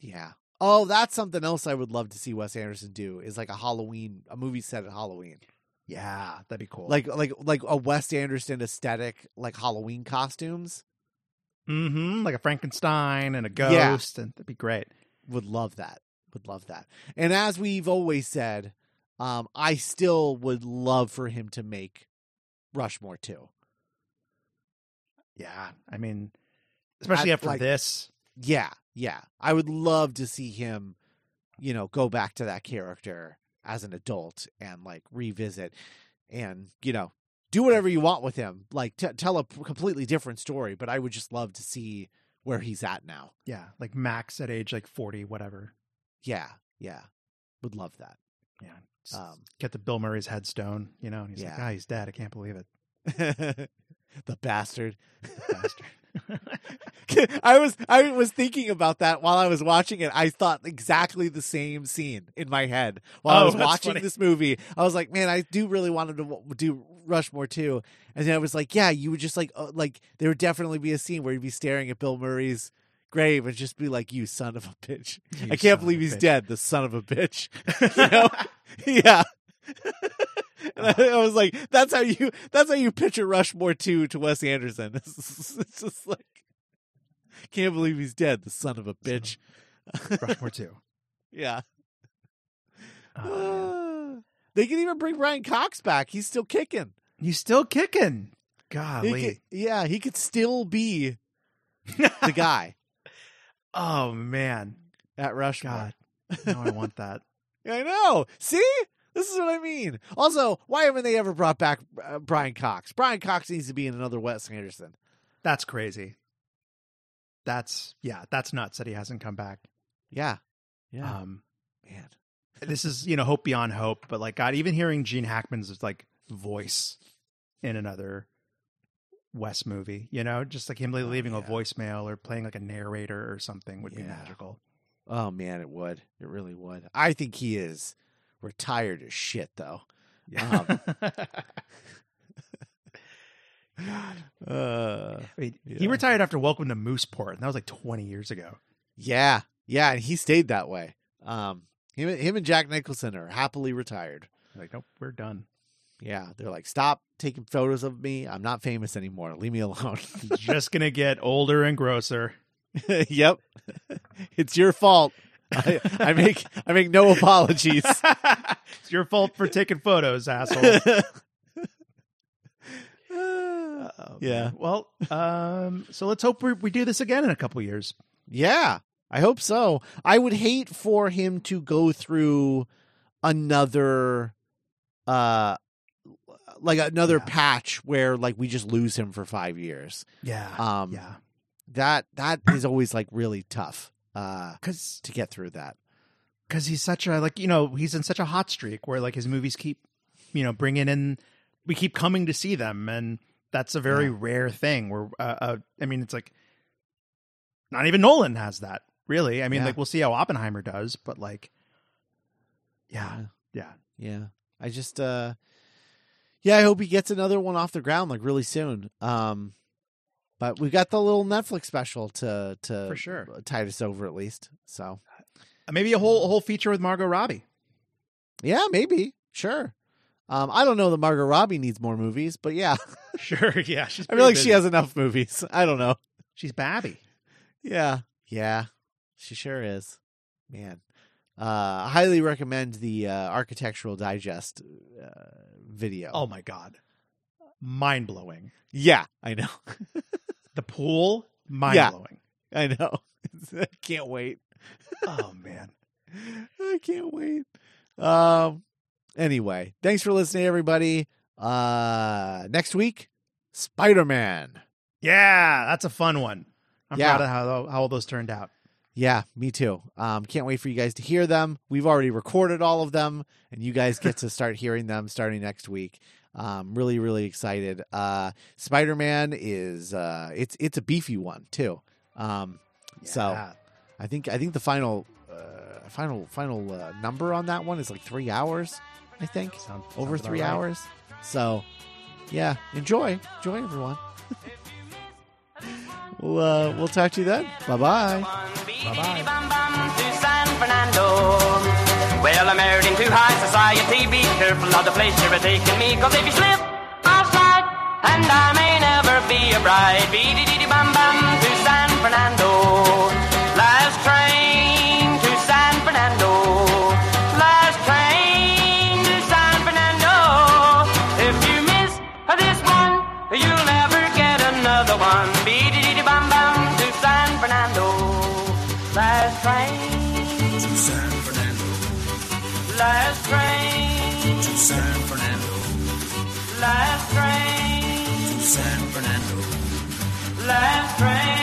yeah. Oh, that's something else I would love to see Wes Anderson do is like a Halloween, a movie set at Halloween, Yeah, that'd be cool. like like like a Wes Anderson aesthetic, like Halloween costumes. mm-hmm, like a Frankenstein and a ghost, Yeah. and that'd be great. would love that. Would love that. And as we've always said, um, I still would love for him to make Rushmore too. Yeah, I mean, especially I- after like- this. Yeah, yeah. I would love to see him, you know, go back to that character as an adult and like revisit and, you know, do whatever you want with him. Like t- tell a p- completely different story, but I would just love to see where he's at now. Yeah, like Max at age like forty, whatever. Yeah, yeah. Would love that. Yeah, Um, get the Bill Murray's headstone, you know, and he's like, Yeah. ah, he's dead. I can't believe it, the bastard. The bastard. I was I was thinking about that while I was watching it. I thought exactly the same scene in my head while I Oh, was watching funny. this movie. I was like, man, I do really want to do Rushmore too. And then I was like, yeah, you would just like uh, like there would definitely be a scene where you'd be staring at Bill Murray's grave and just be like, you son of a bitch. You I can't believe he's bitch. dead. The son of a bitch. You know? yeah. And I, I was like, that's how you that's how you picture Rushmore two to Wes Anderson. It's, it's just like can't believe he's dead, the son of a bitch. Rushmore two. yeah. Oh. Uh, they can even bring Brian Cox back. He's still kicking. He's still kicking. He Golly. could- yeah, he could still be the guy oh man. at Rushmore. God. Now I want that. I know. See? This is what I mean. Also, why haven't they ever brought back uh, Brian Cox? Brian Cox needs to be in another Wes Anderson. That's crazy. That's yeah, that's nuts that he hasn't come back. Yeah. Yeah. Um Man. this is, you know, hope beyond hope, but like God, even hearing Gene Hackman's like voice in another Wes movie, you know, just like him Oh, leaving a voicemail or playing like a narrator or something would be magical. Oh man, it would. It really would. I think he is retired as shit though. Yeah. Uh Wait, Yeah. He retired after Welcome to Mooseport, and that was like 20 years ago. yeah. Yeah, and he stayed that way. Um him, him and Jack Nicholson are happily retired. Like, nope, we're done. Yeah, they're like, stop taking photos of me. I'm not famous anymore. Leave me alone. Just gonna get older and grosser. yep, it's your fault. I, I make I make no apologies. it's your fault for taking photos, asshole. Oh, Yeah. Well, um, so let's hope we, we do this again in a couple years. yeah, I hope so. I would hate for him to go through another, uh, like another Yeah. patch where like we just lose him for five years. Yeah. Um, yeah. that that is always like really tough. Uh, Because to get through that. because he's such a like you know he's in such a hot streak where like his movies keep you know bringing in we keep coming to see them and that's a very Yeah. rare thing where uh, uh i mean it's like not even nolan has that really i mean Yeah. like we'll see how oppenheimer does but like yeah yeah Yeah. I just uh yeah, I hope he gets another one off the ground like really soon. Um but we got the little Netflix special to to For sure. tide us over at least. So Uh, maybe a whole a whole feature with margot robbie yeah, maybe. Sure. Um I don't know that Margot Robbie needs more movies, but yeah. sure yeah she's I feel like she has enough movies. I don't know. she's babby Yeah. Yeah. She sure is. Man. Uh I highly recommend the uh Architectural Digest uh, video. oh my god mind-blowing yeah, I know. The pool mind-blowing I know. I can't wait. oh man I can't wait. Um anyway, thanks for listening everybody. Uh next week, Spider-Man. Yeah, that's a fun one. I'm Yeah. proud of how how all those turned out. Yeah, me too. Um can't wait for you guys to hear them. We've already recorded all of them and you guys get to start hearing them starting next week. Um, really, really excited. Uh, Spider Man is uh, it's it's a beefy one too. Um, So I think I think the final uh, final final uh, number on that one is like three hours. I think Sound- over sounds about three right. hours. So yeah, enjoy, enjoy everyone. we'll uh, we'll talk to you then. Bye bye. Bye-bye. Bum Well, I'm married into high society. Be careful of the place you're taking me, cause if you slip, I'll slide, and I may never be a bride. Beady dee bum bum to San Fernando. train.